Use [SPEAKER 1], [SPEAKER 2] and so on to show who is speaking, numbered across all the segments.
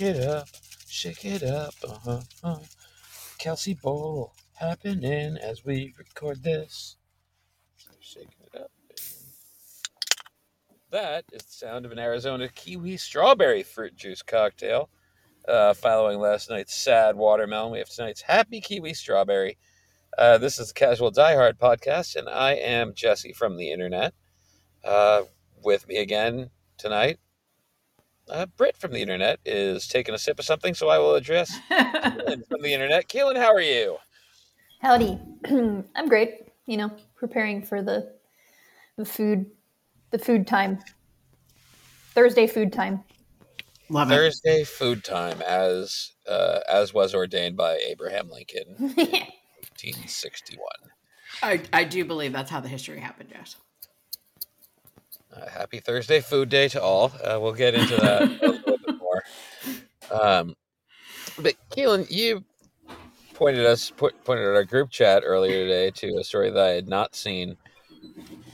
[SPEAKER 1] it up, shake it up. Uh-huh, uh. Kelce Bowl happening as we record this. It up. That is the sound of an Arizona kiwi strawberry fruit juice cocktail. Uh, following last night's sad watermelon, we have tonight's happy kiwi strawberry. Uh, this is the Casual Diehard podcast, and I am Jesse from the internet. Uh, with me again tonight, uh, Britt from the internet is taking a sip of something, so I will address Keelin from the internet. Keelin, how are you?
[SPEAKER 2] Howdy. I'm great. You know, preparing for the the food the food time. Thursday food time.
[SPEAKER 3] Love it.
[SPEAKER 1] Thursday food time, as uh, as was ordained by Abraham Lincoln in 1861.
[SPEAKER 3] I, I do believe that's how the history happened, yes.
[SPEAKER 1] Uh, happy Thursday food day to all. Uh, we'll get into that a little bit more. Um, but Keelin, you pointed us put, pointed at our group chat earlier today to a story that I had not seen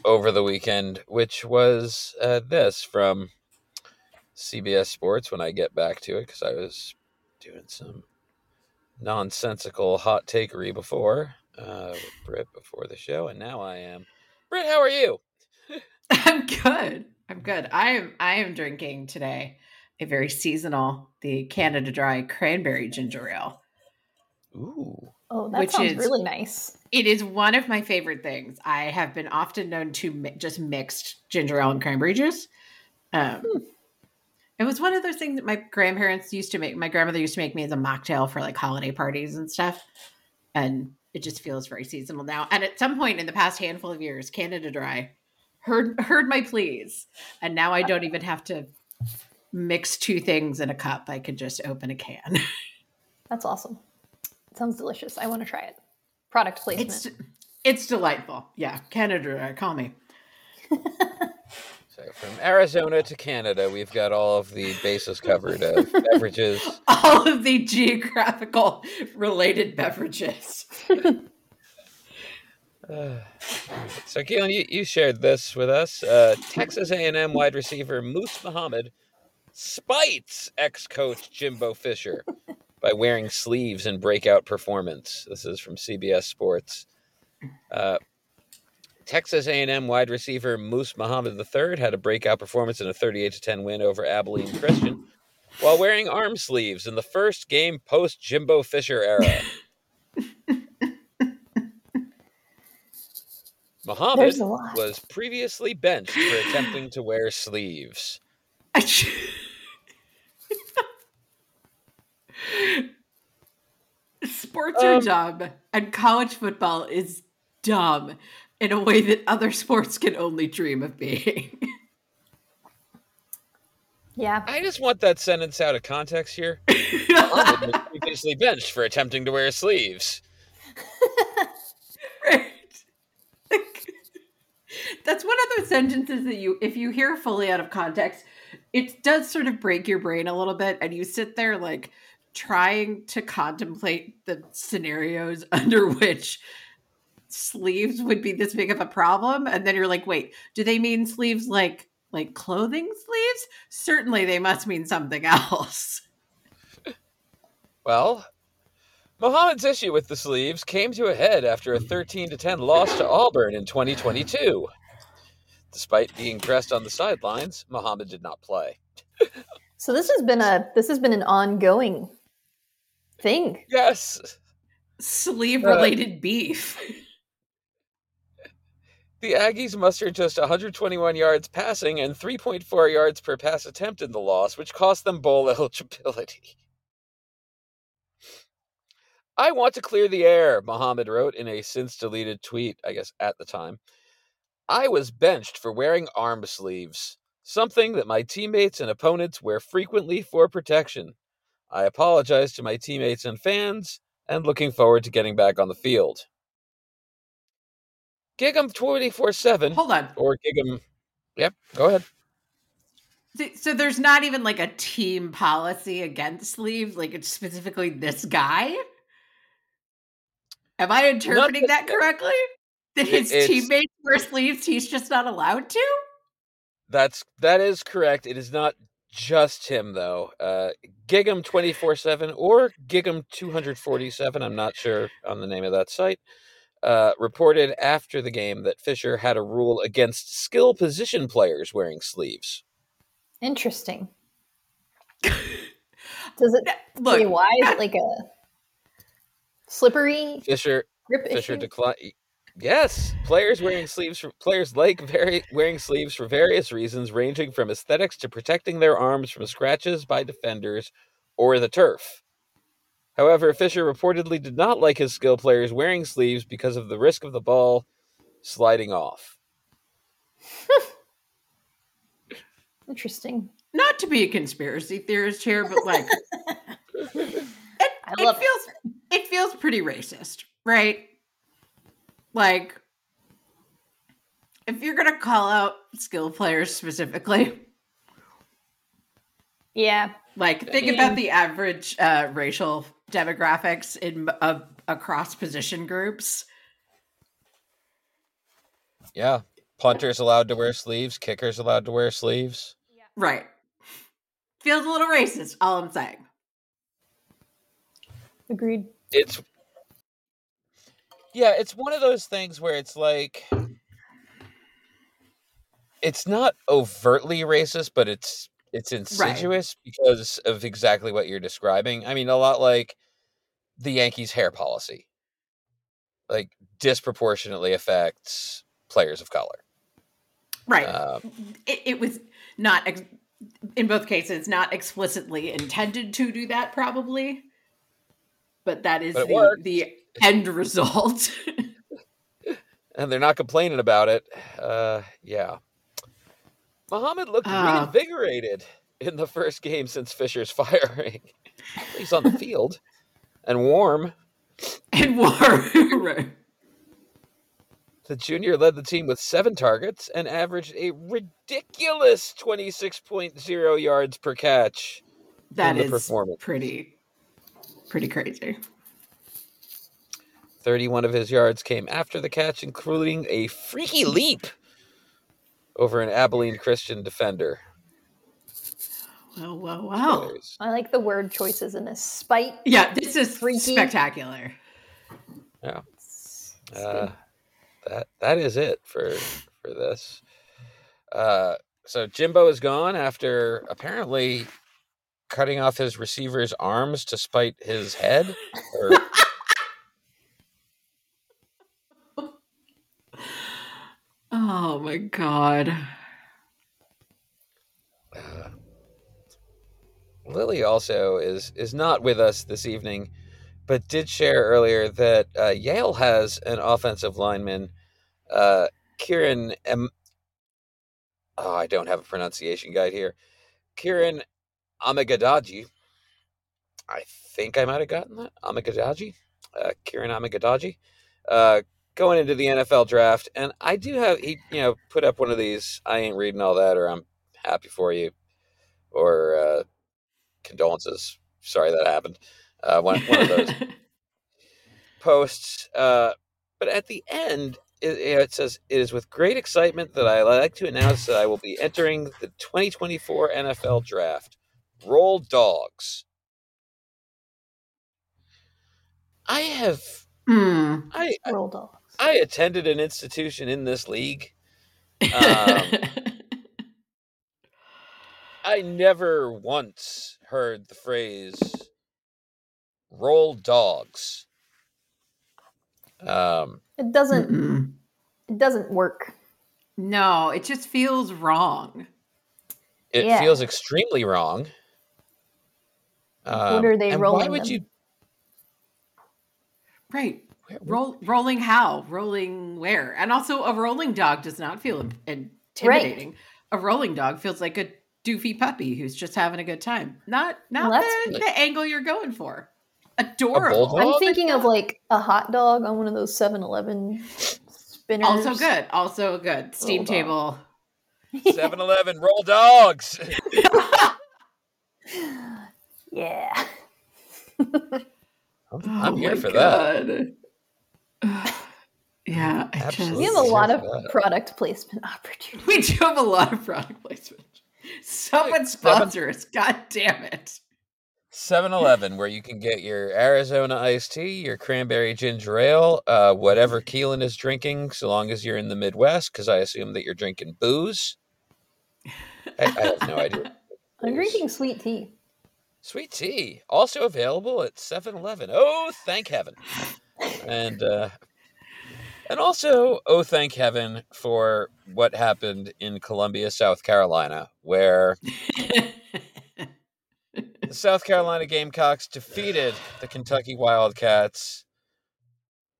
[SPEAKER 1] over the weekend, which was uh, this from CBS Sports. When I get back to it, because I was doing some nonsensical hot takery before uh, with Britt before the show, and now I am. Britt, how are you?
[SPEAKER 3] I'm good. I'm good. I am I am drinking today a very seasonal, the Canada Dry cranberry ginger ale.
[SPEAKER 1] Ooh.
[SPEAKER 2] Oh, that
[SPEAKER 3] Which
[SPEAKER 2] sounds
[SPEAKER 3] is-
[SPEAKER 2] really nice.
[SPEAKER 3] It is one of my favorite things. I have been often known to mi- just mixed ginger ale and cranberry juice. Um, It was one of those things that my grandparents used to make. My grandmother used to make me as a mocktail for like holiday parties and stuff. And it just feels very seasonal now. And at some point in the past handful of years, Canada Dry heard heard my pleas, and now I don't even have to mix two things in a cup. I can just open a can.
[SPEAKER 2] That's awesome. It sounds delicious. I want to try it. Product placement.
[SPEAKER 3] It's it's delightful. Yeah, Canada uh, call me.
[SPEAKER 1] So from Arizona to Canada, we've got all of the bases covered of beverages.
[SPEAKER 3] All of the geographical related beverages.
[SPEAKER 1] So, Keelin, you, you shared this with us. Uh, Texas A&M wide receiver Moose Muhammad spites ex-coach Jimbo Fisher by wearing sleeves in breakout performance. This is from CBS Sports. Uh, Texas A&M wide receiver Moose Muhammad III had a breakout performance in a 38 to 10 win over Abilene Christian while wearing arm sleeves in the first game post Jimbo Fisher era. Muhammad
[SPEAKER 2] There's a lot.
[SPEAKER 1] was previously benched for attempting to wear sleeves.
[SPEAKER 3] Sports are
[SPEAKER 1] Um,
[SPEAKER 3] dumb, and college football is dumb in a way that other sports can only dream of being.
[SPEAKER 2] yeah.
[SPEAKER 1] I just want that sentence out of context here. Muhammad was previously benched for attempting to wear sleeves.
[SPEAKER 3] right. That's one of those sentences that you, if you hear fully out of context, it does sort of break your brain a little bit, and you sit there like trying to contemplate the scenarios under which sleeves would be this big of a problem and then you're like wait do they mean sleeves like like clothing sleeves? Certainly they must mean something else.
[SPEAKER 1] Well, Muhammad's issue with the sleeves came to a head after a 13 to 10 loss to Auburn in 2022. Despite being pressed on the sidelines, Muhammad did not play.
[SPEAKER 2] So this has been a this has been an ongoing thing.
[SPEAKER 1] Yes,
[SPEAKER 3] sleeve uh, related beef
[SPEAKER 1] the Aggies mustered just 121 yards passing and 3.4 yards per pass attempt in the loss, which cost them bowl eligibility. I want to clear the air, Muhammad wrote in a since deleted tweet, I guess at the time. I was benched for wearing arm sleeves, something that my teammates and opponents wear frequently for protection. I apologize to my teammates and fans, and looking forward to getting back on the field. Gig 'em 24 7,
[SPEAKER 3] hold on
[SPEAKER 1] or gig 'em. Yep, go ahead.
[SPEAKER 3] So- So there's not even like a team policy against sleeves, like it's specifically this guy. Am I interpreting that
[SPEAKER 1] that-
[SPEAKER 3] correctly? That his
[SPEAKER 1] it's-
[SPEAKER 3] teammates wear sleeves, he's just not allowed to.
[SPEAKER 1] That's that is correct. It is not just him though. Uh, Gig'em twenty four seven or Gig'em two hundred forty seven. I'm not sure on the name of that site. Uh, reported after the game that Fisher had a rule against skill position players wearing sleeves.
[SPEAKER 2] Interesting. Does it
[SPEAKER 3] Look,
[SPEAKER 2] why? Is it like a slippery
[SPEAKER 1] Fisher
[SPEAKER 2] grip
[SPEAKER 1] Fisher
[SPEAKER 2] issue?
[SPEAKER 1] declined. Yes, players wearing sleeves for players like very wearing sleeves for various reasons, ranging from aesthetics to protecting their arms from scratches by defenders or the turf. However, Fisher reportedly did not like his skill players wearing sleeves because of the risk of the ball sliding off.
[SPEAKER 2] Interesting.
[SPEAKER 3] not to be a conspiracy theorist here, but like it,
[SPEAKER 2] I
[SPEAKER 3] it
[SPEAKER 2] love it.
[SPEAKER 3] Feels it feels pretty racist, right? Like if you're gonna call out skill players specifically,
[SPEAKER 2] Yeah.
[SPEAKER 3] like think
[SPEAKER 2] Yeah.
[SPEAKER 3] about the average uh, racial demographics in uh, across position groups.
[SPEAKER 1] Yeah, punters allowed to wear sleeves, kickers allowed to wear sleeves.
[SPEAKER 3] Right. Feels a little racist, all I'm saying.
[SPEAKER 2] Agreed.
[SPEAKER 1] It's yeah, it's one of those things where it's like it's not overtly racist, but it's it's insidious because of exactly what you're describing. I mean, a lot like the Yankees' hair policy, like disproportionately affects players of color.
[SPEAKER 3] Right.
[SPEAKER 1] Um,
[SPEAKER 3] it, it was not ex- in both cases not explicitly intended to do that probably but that is
[SPEAKER 1] But
[SPEAKER 3] the, the end result
[SPEAKER 1] and they're not complaining about it. Uh, yeah. Muhammad looked
[SPEAKER 3] Ah.
[SPEAKER 1] reinvigorated in the first game since Fisher's firing. He's on the field and warm.
[SPEAKER 3] and war right.
[SPEAKER 1] The junior led the team with seven targets and averaged a ridiculous 26.0 yards per catch.
[SPEAKER 3] that is
[SPEAKER 1] performance.
[SPEAKER 3] pretty pretty crazy
[SPEAKER 1] 31 of his yards came after the catch, including a freaky leap over an Abilene Christian defender.
[SPEAKER 3] wow wow wow
[SPEAKER 2] I like the word choices in this. Spite.
[SPEAKER 3] yeah this is
[SPEAKER 2] Freaky.
[SPEAKER 3] spectacular
[SPEAKER 1] Yeah. Uh, that that is it for for this. Uh, so Jimbo is gone after apparently cutting off his receiver's arms to spite his head. Or,
[SPEAKER 3] oh my god
[SPEAKER 1] uh, Lily also is is not with us this evening, but did share earlier that uh, Yale has an offensive lineman, uh, Kiran. M- oh, I don't have a pronunciation guide here. Kiran Amegadjie. I think I might have gotten that. Amegadjie. Uh, Kiran Amegadjie. Uh, going into the NFL draft. And I do have, he, you know, put up one of these, I ain't reading all that, or I'm happy for you, or uh, condolences. Sorry that happened. Uh, one, one of those posts. Uh, but at the end, it, it says, It is with great excitement that I like to announce that I will be entering the 2024 NFL draft. Roll dogs. I have,
[SPEAKER 3] Hmm.
[SPEAKER 1] I, I-
[SPEAKER 2] Roll dogs.
[SPEAKER 1] I attended an institution in this league. Um, I never once heard the phrase roll dogs. Um,
[SPEAKER 2] It doesn't.
[SPEAKER 3] Mm-mm.
[SPEAKER 2] It doesn't work.
[SPEAKER 3] no it just feels wrong
[SPEAKER 1] it
[SPEAKER 2] Yeah.
[SPEAKER 1] feels extremely wrong. Um,
[SPEAKER 2] what are they
[SPEAKER 1] and
[SPEAKER 2] rolling?
[SPEAKER 1] Why would
[SPEAKER 2] them?
[SPEAKER 1] you?
[SPEAKER 3] right
[SPEAKER 1] where- where-
[SPEAKER 3] Roll, rolling how? Rolling where? And also, a rolling dog does not feel in- intimidating. A rolling dog feels like a doofy puppy who's just having a good time. Not not
[SPEAKER 2] Well,
[SPEAKER 3] the,
[SPEAKER 1] good.
[SPEAKER 3] the angle you're going for. Adorable.
[SPEAKER 2] I'm thinking of like a hot dog on one of those 7-Eleven spinners.
[SPEAKER 3] Also good. Also good. Steam
[SPEAKER 2] Roll
[SPEAKER 3] table.
[SPEAKER 1] 7-Eleven roll dogs.
[SPEAKER 2] Yeah.
[SPEAKER 1] I'm, I'm
[SPEAKER 3] Oh
[SPEAKER 1] here
[SPEAKER 3] my
[SPEAKER 1] for that.
[SPEAKER 3] Yeah, I
[SPEAKER 1] Absolutely.
[SPEAKER 2] We have a lot of
[SPEAKER 1] that.
[SPEAKER 2] product placement opportunities.
[SPEAKER 3] we do have a lot of product placement. Someone sponsor us. God damn it.
[SPEAKER 1] 7-Eleven, where you can get your Arizona iced tea, your cranberry ginger ale, uh, whatever Keelin is drinking, so long as you're in the Midwest, because I assume that you're drinking booze. I, I have no idea.
[SPEAKER 2] I'm drinking sweet tea.
[SPEAKER 1] Sweet tea, also available at 7-Eleven. Oh, thank heaven! And uh, and also, oh, thank heaven for what happened in Columbia, South Carolina, where the South Carolina Gamecocks defeated the Kentucky Wildcats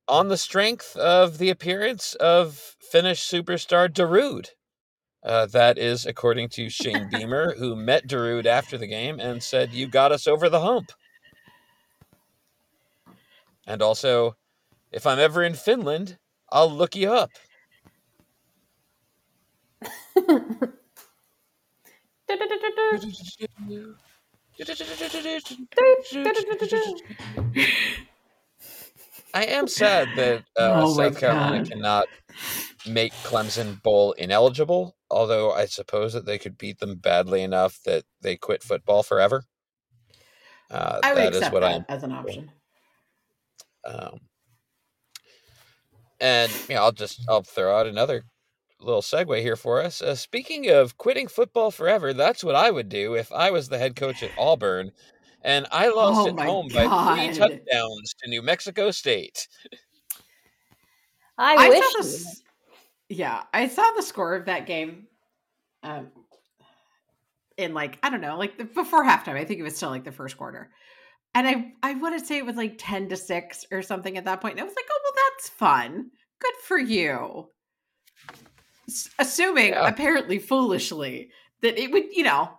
[SPEAKER 1] on the strength of the appearance of Finnish superstar Darude. Uh, that is according to Shane Beamer, who met Darude after the game and said, You got us over the hump. And also, if I'm ever in Finland, I'll look you up. I am sad that uh,
[SPEAKER 3] Oh
[SPEAKER 1] South Carolina
[SPEAKER 3] God.
[SPEAKER 1] cannot make Clemson Bowl ineligible, although I suppose that they could beat them badly enough that they quit football forever. Uh,
[SPEAKER 3] I would
[SPEAKER 1] that is
[SPEAKER 3] accept
[SPEAKER 1] what
[SPEAKER 3] that
[SPEAKER 1] I'm
[SPEAKER 3] as an option.
[SPEAKER 1] um, and yeah, I'll just I'll throw out another little segue here for us. Uh, speaking of quitting football forever, that's what I would do if I was the head coach at Auburn, and I lost
[SPEAKER 3] Oh
[SPEAKER 1] at
[SPEAKER 3] my
[SPEAKER 1] home by three touchdowns to New Mexico State.
[SPEAKER 2] I,
[SPEAKER 3] I
[SPEAKER 2] wish.
[SPEAKER 3] saw this. Yeah, I saw the score of that game. Um, in like I don't know, like the, before halftime. I think it was still like the first quarter, and I I want to say it was like ten to six or something at that point. And I was like, oh well, that's fun. Good for you. S- assuming
[SPEAKER 1] Yeah.
[SPEAKER 3] apparently foolishly that it would, you know,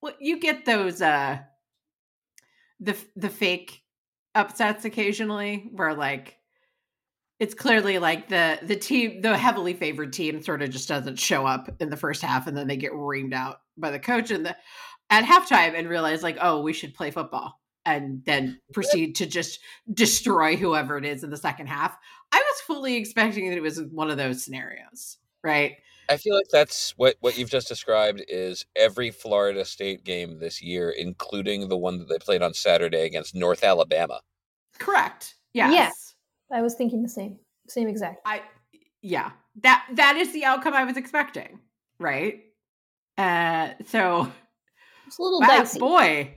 [SPEAKER 3] what you get those uh the the fake upsets occasionally where like it's clearly like the the team the heavily favored team sort of just doesn't show up in the first half and then they get reamed out by the coach and the at halftime and realize like oh we should play football and then proceed to just destroy whoever it is in the second half. I was fully expecting that it was one of those scenarios right?
[SPEAKER 1] I feel like that's what what you've just described is every Florida State game this year, including the one that they played on Saturday against North Alabama.
[SPEAKER 3] correct. Yes.
[SPEAKER 2] Yeah. I was thinking the same. Same exact.
[SPEAKER 3] I yeah, that that is the outcome I was expecting, right? Uh so
[SPEAKER 2] It's a little
[SPEAKER 3] wow,
[SPEAKER 2] dicey.
[SPEAKER 3] boy.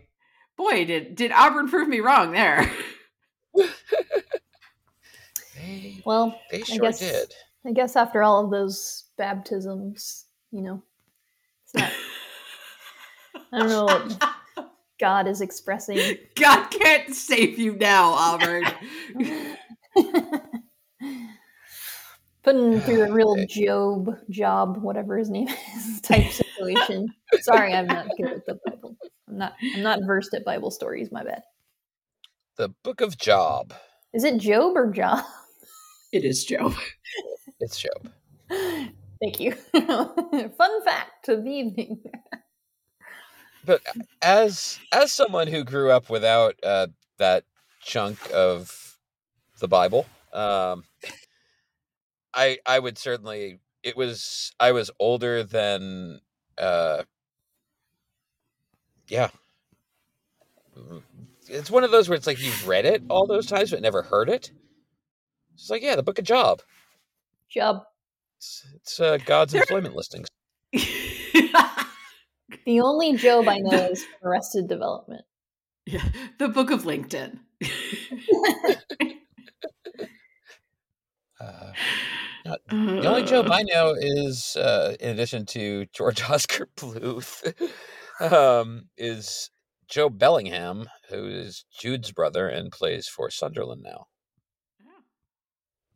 [SPEAKER 3] Boy, did did Auburn prove me wrong there.
[SPEAKER 1] They,
[SPEAKER 2] Well,
[SPEAKER 1] they
[SPEAKER 2] I
[SPEAKER 1] sure
[SPEAKER 2] guess
[SPEAKER 1] did.
[SPEAKER 2] I guess after all of those baptisms, you know, it's not. I don't know what God is expressing.
[SPEAKER 3] God can't save you now, Auburn.
[SPEAKER 2] Putting through a real Job job, whatever his name is, type situation. Sorry, I'm not good at the Bible. I'm not. I'm not versed at Bible stories. My bad.
[SPEAKER 1] The Book of Job.
[SPEAKER 2] Is it Job or Job?
[SPEAKER 3] it is Job.
[SPEAKER 1] It's Job.
[SPEAKER 2] Thank you. Fun fact of the evening.
[SPEAKER 1] But as as someone who grew up without uh, that chunk of the Bible, um, I I would certainly it was I was older than uh, yeah. It's one of those where it's like you've read it all those times but never heard it. It's like yeah, the Book of Job.
[SPEAKER 2] Job.
[SPEAKER 1] It's, it's uh, God's
[SPEAKER 3] There-
[SPEAKER 1] employment listings.
[SPEAKER 2] The only Job I know is Arrested Development.
[SPEAKER 3] Yeah, the book of LinkedIn.
[SPEAKER 1] Uh, The only Job I know is, uh, in addition to George Oscar Bluth, um, is Jobe Bellingham, who is Jude's brother and plays for Sunderland now.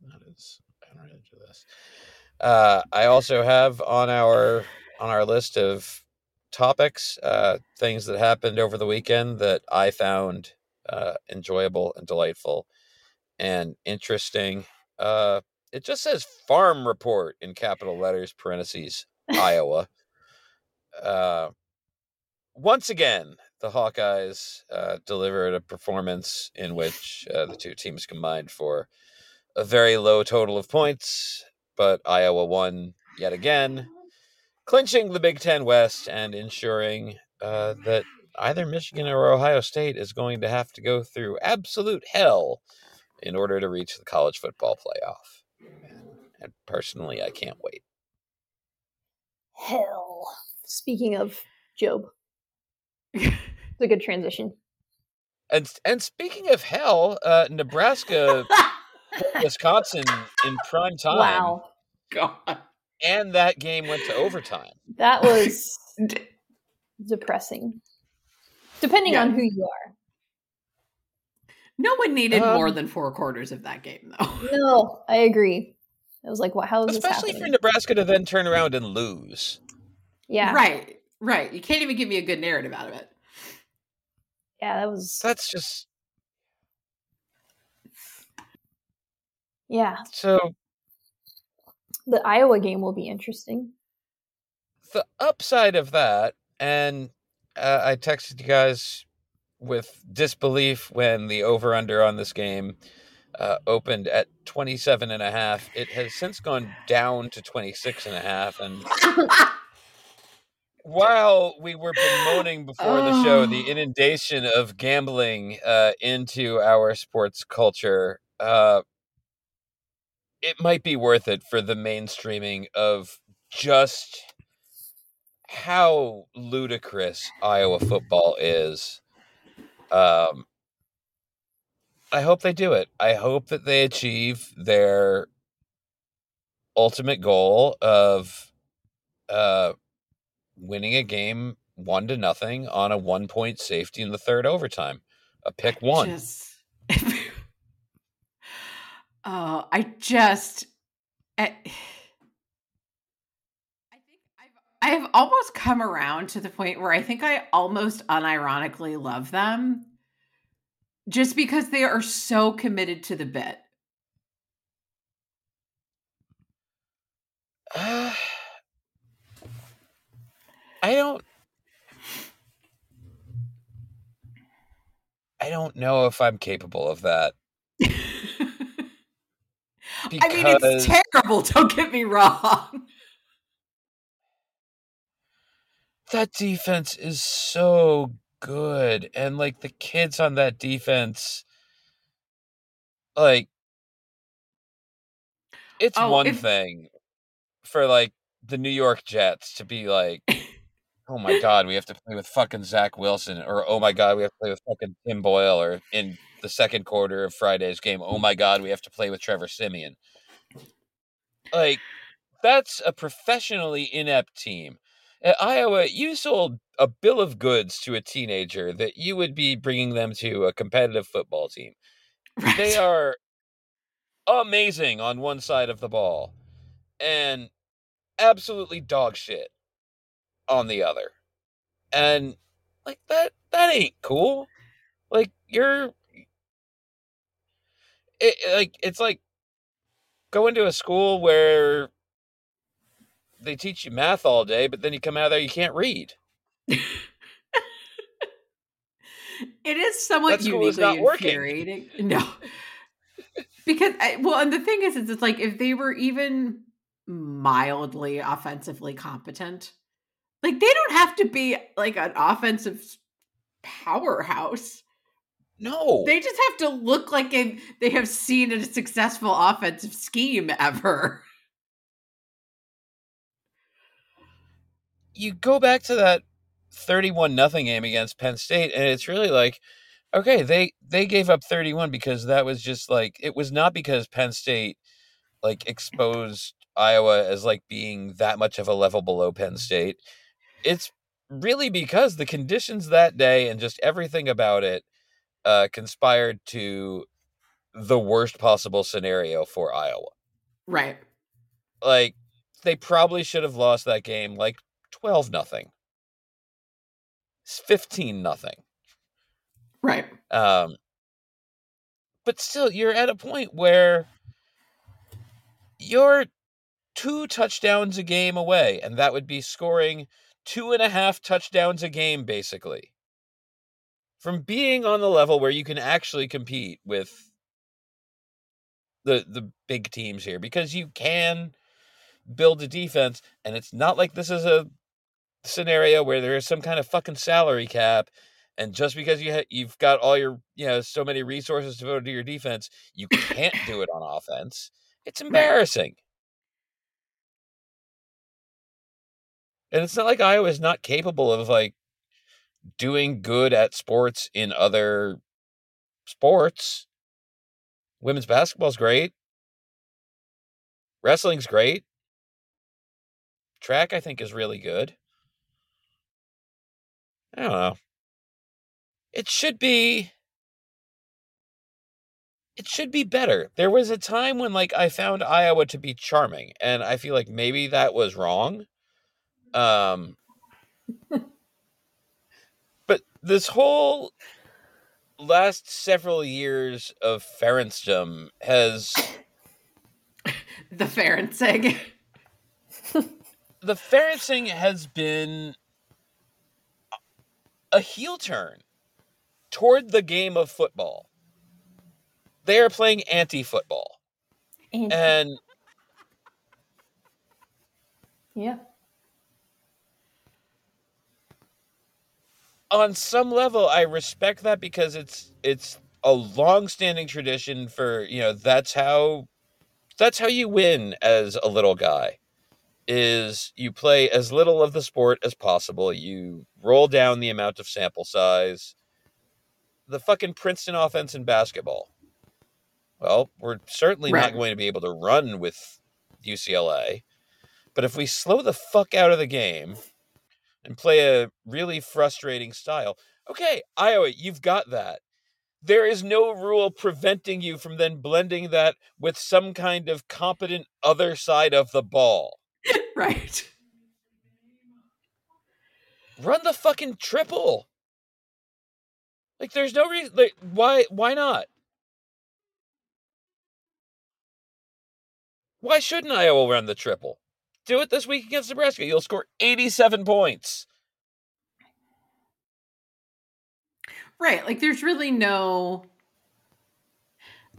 [SPEAKER 1] That is, I don't do this. Uh, I also have on our on our list of topics uh, things that happened over the weekend that I found uh, enjoyable and delightful and interesting. Uh, it just says farm report in capital letters, parentheses, Iowa. Uh, once again, the Hawkeyes uh, delivered a performance in which uh, the two teams combined for a very low total of points, but Iowa won yet again. clinching the Big Ten West and ensuring uh, that either Michigan or Ohio State is going to have to go through absolute hell in order to reach the college football playoff. And, and personally, I can't wait.
[SPEAKER 2] Hell. Speaking of Job, it's a good transition.
[SPEAKER 1] And and speaking of hell, uh, Nebraska, Wisconsin in prime time.
[SPEAKER 2] Wow.
[SPEAKER 3] God.
[SPEAKER 1] And that game went to overtime.
[SPEAKER 2] That was depressing. Depending
[SPEAKER 3] Yeah.
[SPEAKER 2] on who you are.
[SPEAKER 3] No one needed more
[SPEAKER 1] Um,
[SPEAKER 3] than four quarters of that game, though.
[SPEAKER 2] No, I agree. I was like, what how is this
[SPEAKER 1] Especially for
[SPEAKER 2] happening?
[SPEAKER 1] Nebraska to then turn around and lose.
[SPEAKER 2] yeah.
[SPEAKER 3] Right, right. You can't even give me a good narrative out of it.
[SPEAKER 2] Yeah, that was
[SPEAKER 1] That's just
[SPEAKER 2] yeah.
[SPEAKER 1] so
[SPEAKER 2] The Iowa game will be interesting.
[SPEAKER 1] the upside of that, and uh, I texted you guys with disbelief when the over under on this game uh, opened at 27 and a half. It has since gone down to 26 and a half. And while we were bemoaning before the show the
[SPEAKER 3] Oh.
[SPEAKER 1] inundation of gambling uh, into our sports culture, uh, it might be worth it for the mainstreaming of just how ludicrous Iowa football is. Um, I hope they do it. I hope that they achieve their ultimate goal of uh, winning a game one to nothing on a one point safety in the third overtime, a pick one.
[SPEAKER 3] Just, oh, I just, I, I think I've, I've almost come around to the point where I think I almost unironically love them, just because they are so committed to the bit.
[SPEAKER 1] Uh, I don't. I don't know if I'm capable of that.
[SPEAKER 3] I mean, it's terrible. Don't get me wrong.
[SPEAKER 1] that defense is so good and like the kids on that defense like it's
[SPEAKER 3] Oh,
[SPEAKER 1] one
[SPEAKER 3] if-
[SPEAKER 1] thing for like the New York Jets to be like oh my god we have to play with fucking Zach Wilson or oh my god we have to play with fucking Tim Boyle or in the second quarter of Friday's game oh my god we have to play with Trevor Siemian like that's a professionally inept team at Iowa, you sold a bill of goods to a teenager that you would be bringing them to a competitive football team.
[SPEAKER 3] Right.
[SPEAKER 1] They are amazing on one side of the ball and absolutely dog shit on the other. And like that that ain't cool. Like you're it, like it's like going to a school where they teach you math all day, but then you come out of there you can't read.
[SPEAKER 3] It is somewhat
[SPEAKER 1] That school is
[SPEAKER 3] uniquely
[SPEAKER 1] not working.
[SPEAKER 3] No, because I, well, and the thing is, is it's like if they were even mildly offensively competent, like they don't have to be like an offensive powerhouse.
[SPEAKER 1] No.
[SPEAKER 3] They just have to look like a, they have seen a successful offensive scheme ever.
[SPEAKER 1] You go back to that 31 nothing game against Penn State and it's really like okay they they gave up 31 because that was just like it was not because Penn State like exposed Iowa as like being that much of a level below Penn State it's really because the conditions that day and just everything about it uh conspired to the worst possible scenario for Iowa
[SPEAKER 3] Right.
[SPEAKER 1] like they probably should have lost that game like 12 nothing. 15 nothing.
[SPEAKER 3] Right.
[SPEAKER 1] um but still you're at a point where you're two touchdowns a game away and that would be scoring two and a half touchdowns a game basically. From being on the level where you can actually compete with the the big teams here because you can build a defense, and it's not like this is a scenario where there is some kind of fucking salary cap and just because you ha- you've got all your you know so many resources devoted to your defense you can't do it on offense it's embarrassing. And it's not like iowa is not capable of like doing good at sports in other sports. Women's basketball's great. Wrestling's great. Track i think is really good I don't know. It should be it should be better. There was a time when like I found Iowa to be charming and I feel like maybe that was wrong. Um but this whole last several years of Ferensdom has
[SPEAKER 3] the Ferencing.
[SPEAKER 1] the Ferencing has been a heel turn toward the game of football. They are playing anti football.
[SPEAKER 2] And,
[SPEAKER 1] And
[SPEAKER 2] yeah.
[SPEAKER 1] on some level I respect that because it's it's a long-standing tradition for, you know, that's how that's how you win as a little guy. Is you play as little of the sport as possible. You roll down the amount of sample size. The fucking Princeton offense in basketball. Well, we're certainly
[SPEAKER 3] Right.
[SPEAKER 1] not going to be able to run with UCLA. But if we slow the fuck out of the game and play a really frustrating style, okay, Iowa, you've got that. There is no rule preventing you from then blending that with some kind of competent other side of the ball.
[SPEAKER 3] right.
[SPEAKER 1] Run the fucking triple. Like there's no reason like why why not? Why shouldn't Iowa run the triple? Do it this week against Nebraska. You'll score 87 points.
[SPEAKER 3] Right. Like there's really no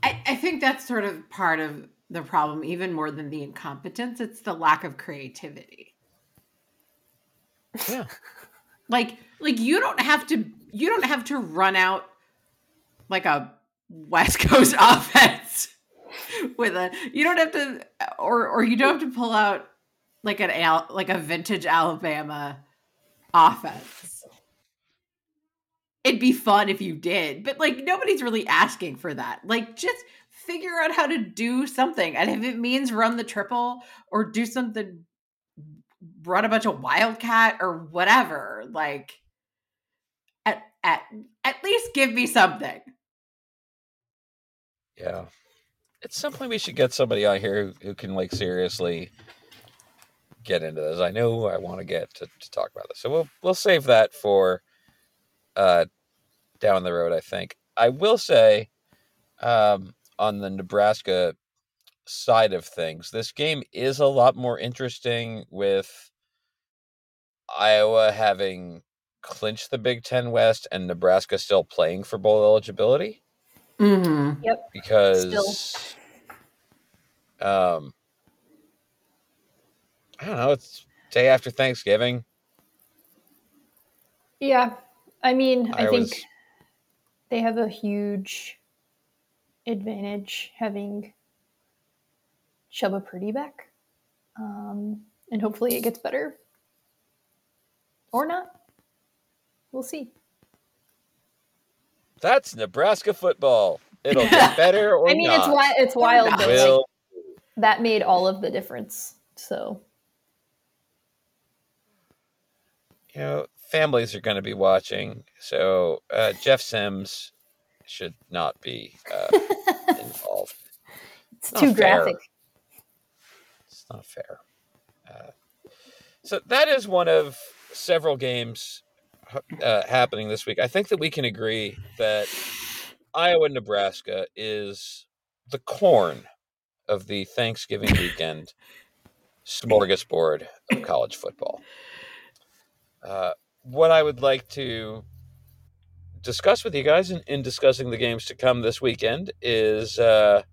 [SPEAKER 3] I, I think that's sort of part of the problem, even more than the incompetence. It's the lack of creativity.
[SPEAKER 1] Yeah.
[SPEAKER 3] Like like you don't have to you don't have to run out like a West Coast offense with a you don't have to or or you don't have to pull out like an Al, like a vintage Alabama offense. It'd be fun if you did, but like nobody's really asking for that. Like just figure out how to do something. And if it means run the triple or do something run a bunch of wildcat or whatever, like at at at least give me something.
[SPEAKER 1] Yeah. At some point we should get somebody on here who, who can like seriously get into this. I know I want to get to, to talk about this. So we'll we'll save that for uh down the road, I think. I will say um on the Nebraska side of things, this game is a lot more interesting with Iowa having clinched the Big Ten West and Nebraska still playing for bowl eligibility
[SPEAKER 3] Mm-hmm.
[SPEAKER 1] because um I don't know, it's day after Thanksgiving.
[SPEAKER 2] Yeah. I mean, I,
[SPEAKER 1] I
[SPEAKER 2] think
[SPEAKER 1] was-
[SPEAKER 2] they have a huge advantage having Chubba Purdy back. Um, and hopefully it gets better. Or not. We'll see.
[SPEAKER 1] That's Nebraska football. It'll get better or
[SPEAKER 2] I mean,
[SPEAKER 1] not.
[SPEAKER 2] it's wi- it's wild that like, that made all of the difference. So
[SPEAKER 1] you know, families are going to be watching, so uh, Jeff Sims should not be uh, involved.
[SPEAKER 2] it's too
[SPEAKER 1] fair.
[SPEAKER 2] graphic.
[SPEAKER 1] It's not fair. Uh, so that is one of several games uh, happening this week. I think that we can agree that Iowa Nebraska is the corn of the Thanksgiving weekend smorgasbord of college football. Uh, what I would like to discuss with you guys in, in discussing the games to come this weekend is uh,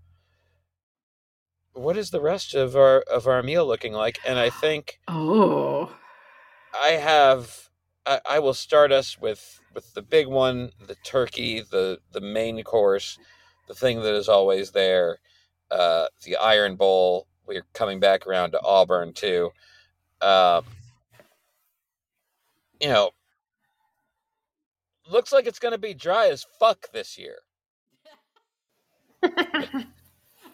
[SPEAKER 1] what is the rest of our of our meal looking like? And I think
[SPEAKER 3] Oh.
[SPEAKER 1] I have I, I will start us with with the big one, the turkey, the the main course, the thing that is always there, uh, the Iron Bowl. We're coming back around to Auburn too. Um, you know, looks like it's going to be dry as fuck this year.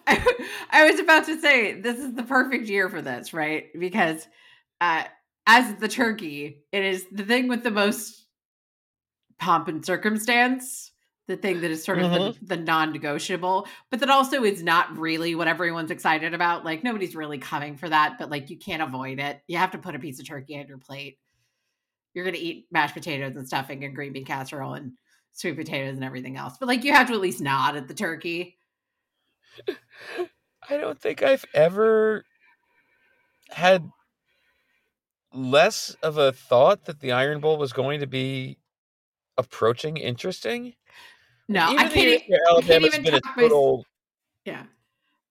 [SPEAKER 3] I, I was about to say this is the perfect year for this, right? Because uh, as the turkey, it is the thing with the most pomp and circumstance, the thing that is sort of the, the non-negotiable, but that also is not really what everyone's excited about. Like nobody's really coming for that, but like you can't avoid it. You have to put a piece of turkey on your plate. You're gonna eat mashed potatoes and stuffing and green bean casserole and sweet potatoes and everything else. But like you have to at least nod at the turkey.
[SPEAKER 1] I don't think I've ever had less of a thought that the Iron Bowl was going to be approaching interesting.
[SPEAKER 3] No,
[SPEAKER 1] Even
[SPEAKER 3] I can't. e- I can't even
[SPEAKER 1] been a
[SPEAKER 3] talk my-
[SPEAKER 1] total.
[SPEAKER 3] Yeah.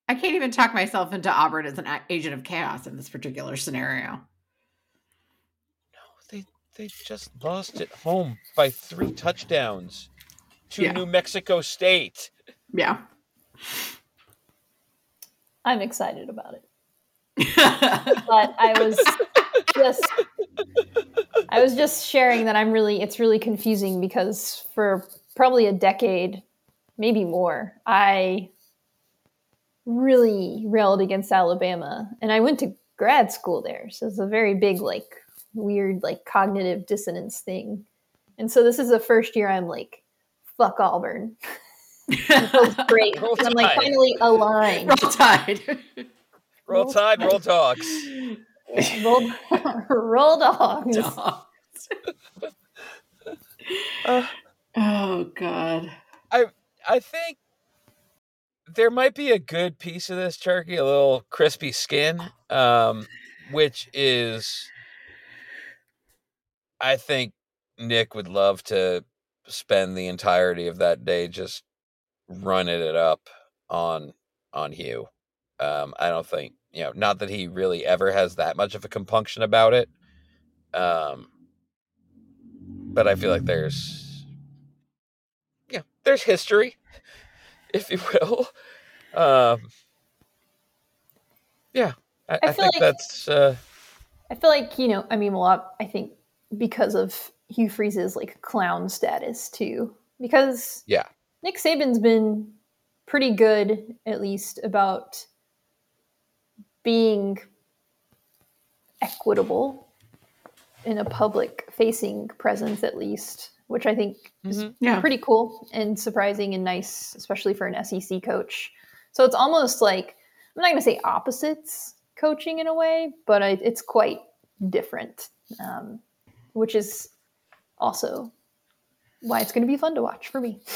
[SPEAKER 3] I can't even talk myself into Auburn as an agent of chaos in this particular scenario.
[SPEAKER 1] No, they they just lost at home by three touchdowns to
[SPEAKER 3] Yeah.
[SPEAKER 1] New Mexico State.
[SPEAKER 3] Yeah.
[SPEAKER 2] I'm excited about it. But I was just I was just sharing that I'm really it's really confusing because for probably a decade, maybe more, I really railed against Alabama and I went to grad school there. So it's a very big like weird like cognitive dissonance thing. And so this is the first year I'm like fuck Auburn. Great.
[SPEAKER 1] Roll
[SPEAKER 2] I'm like finally aligned.
[SPEAKER 3] Roll Tide.
[SPEAKER 1] Roll
[SPEAKER 2] Roll
[SPEAKER 1] Tide, roll dogs.
[SPEAKER 2] roll, roll dogs.
[SPEAKER 3] Dogs.
[SPEAKER 1] Uh,
[SPEAKER 3] oh God.
[SPEAKER 1] I think there might be a good piece of this turkey, a little crispy skin, um, which is, I think Nick would love to spend the entirety of that day just running it up on on Hugh. Um, I don't think you know, not that he really ever has that much of a compunction about it. Um, but I feel like there's, yeah, there's history, if you will. Um, yeah, I, I,
[SPEAKER 2] I feel
[SPEAKER 1] think
[SPEAKER 2] like-
[SPEAKER 1] that's uh,
[SPEAKER 2] I feel like you know. I mean, well, I think because of Hugh Freeze's like clown status too. Because
[SPEAKER 1] Yeah.
[SPEAKER 2] Nick Saban's been pretty good, at least about being equitable in a public-facing presence, at least, which I think is
[SPEAKER 1] Mhm.
[SPEAKER 3] Yeah.
[SPEAKER 2] pretty cool and surprising and nice, especially for an SEC coach. So it's almost like I'm not going to say opposites coaching in a way, but I, it's quite different, um, which is also why it's going to be fun to watch for me.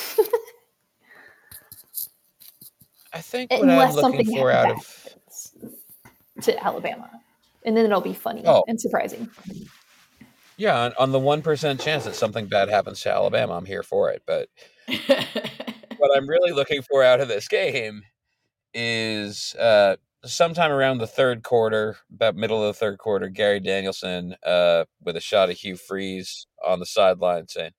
[SPEAKER 1] I think what
[SPEAKER 2] Unless
[SPEAKER 1] I'm looking
[SPEAKER 2] something
[SPEAKER 1] for out
[SPEAKER 2] bad
[SPEAKER 1] of
[SPEAKER 2] happens to Alabama, and then it'll be funny
[SPEAKER 1] Oh.
[SPEAKER 2] and surprising.
[SPEAKER 1] yeah, on, on the one percent chance that something bad happens to Alabama, I'm here for it. But what I'm really looking for out of this game is uh, sometime around the third quarter, about middle of the third quarter, Gary Danielson uh, with a shot of Hugh Freeze on the sideline saying,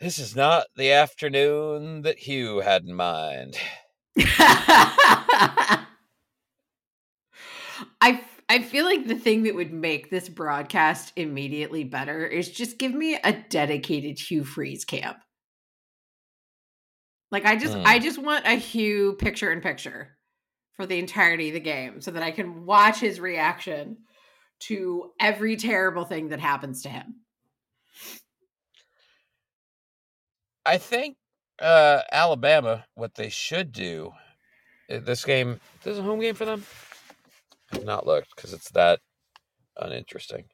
[SPEAKER 1] "This is not the afternoon that Hugh had in mind."
[SPEAKER 3] I I feel like the thing that would make this broadcast immediately better is just give me a dedicated Hugh Freeze camp. Like I just
[SPEAKER 1] Hmm.
[SPEAKER 3] I just want a Hugh picture in picture for the entirety of the game so that I can watch his reaction to every terrible thing that happens to him.
[SPEAKER 1] I think uh, Alabama, what they should do, uh, this game, this is a home game for them. I've not looked because it's that uninteresting.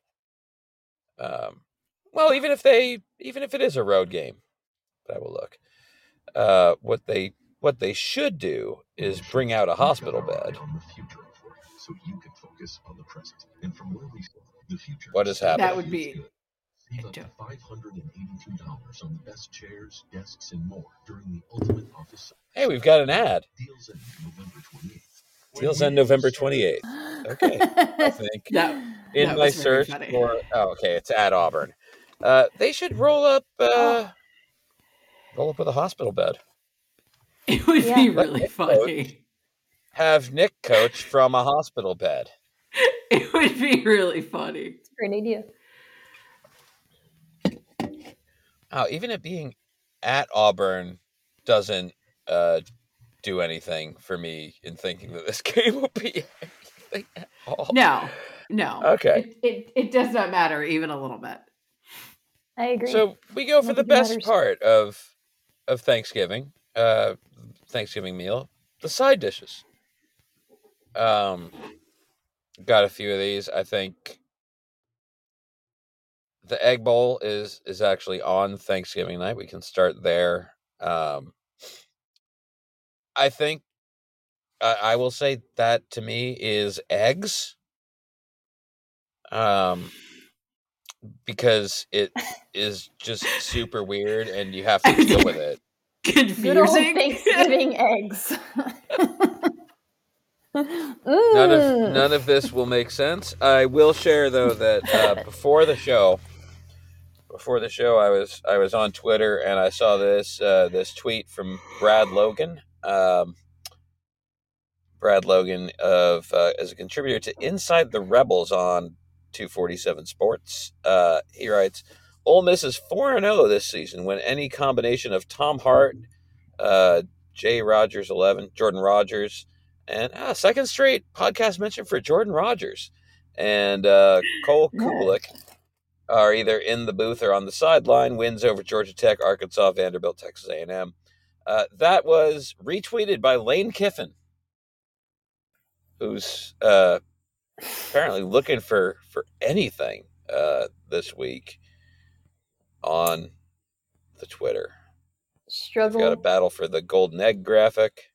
[SPEAKER 1] Um, well, even if they, even if it is a road game, I will look. Uh, what they, what they should do is bring out a hospital bed.
[SPEAKER 4] On the future of work, so you can focus on the present. And from where we sit, the future.
[SPEAKER 1] What is happening?
[SPEAKER 3] That would be
[SPEAKER 4] Save up to $582 on the best chairs, desks, and more during the Ultimate Office
[SPEAKER 1] Hey, we've got an ad.
[SPEAKER 4] deals end November 28th.
[SPEAKER 1] Seals on November 28th. Okay. I think
[SPEAKER 3] No,
[SPEAKER 1] in
[SPEAKER 3] that
[SPEAKER 1] my search
[SPEAKER 3] funny.
[SPEAKER 1] for oh, okay, it's at Auburn. Uh, they should roll up uh, roll up with a hospital bed.
[SPEAKER 3] it would
[SPEAKER 2] Yeah.
[SPEAKER 3] be really
[SPEAKER 1] Nick
[SPEAKER 3] funny.
[SPEAKER 1] Have Nick coach from a hospital bed.
[SPEAKER 3] It would be really funny.
[SPEAKER 2] It's Great idea.
[SPEAKER 1] Oh, even it being at Auburn doesn't uh, do anything for me in thinking that this game will be anything at all.
[SPEAKER 3] No, no.
[SPEAKER 1] Okay.
[SPEAKER 3] It, it, it does not matter even a little bit.
[SPEAKER 2] I agree.
[SPEAKER 1] So we go for
[SPEAKER 2] Not
[SPEAKER 1] the best
[SPEAKER 2] matters.
[SPEAKER 1] part of of Thanksgiving, uh, Thanksgiving meal, the side dishes. Um, got a few of these. I think the egg bowl is is actually on Thanksgiving night. We can start there. Um, I think I, I will say that to me is eggs. Um, because it is just super weird and you have to deal with it.
[SPEAKER 2] Good old Thanksgiving eggs.
[SPEAKER 1] None of none of this will make sense. I will share though that uh, before the show, before the show, I was I was on Twitter and I saw this uh, this tweet from Brad Logan. Um, Brad Logan of uh, as a contributor to Inside the Rebels on 247 Sports. Uh, he writes, "Ole Miss is four and zero this season when any combination of Tom Hart, uh, Jay Rogers eleven, Jordan Rodgers." and ah, second straight podcast mention for Jordan Rodgers and uh, Cole. Cubelic are either in the booth or on the sideline. Wins over Georgia Tech, Arkansas, Vanderbilt, Texas A&M. Uh, that was retweeted by Lane Kiffin, who's uh, apparently looking for for anything uh, this week on the Twitter. We've got a battle for the golden egg graphic.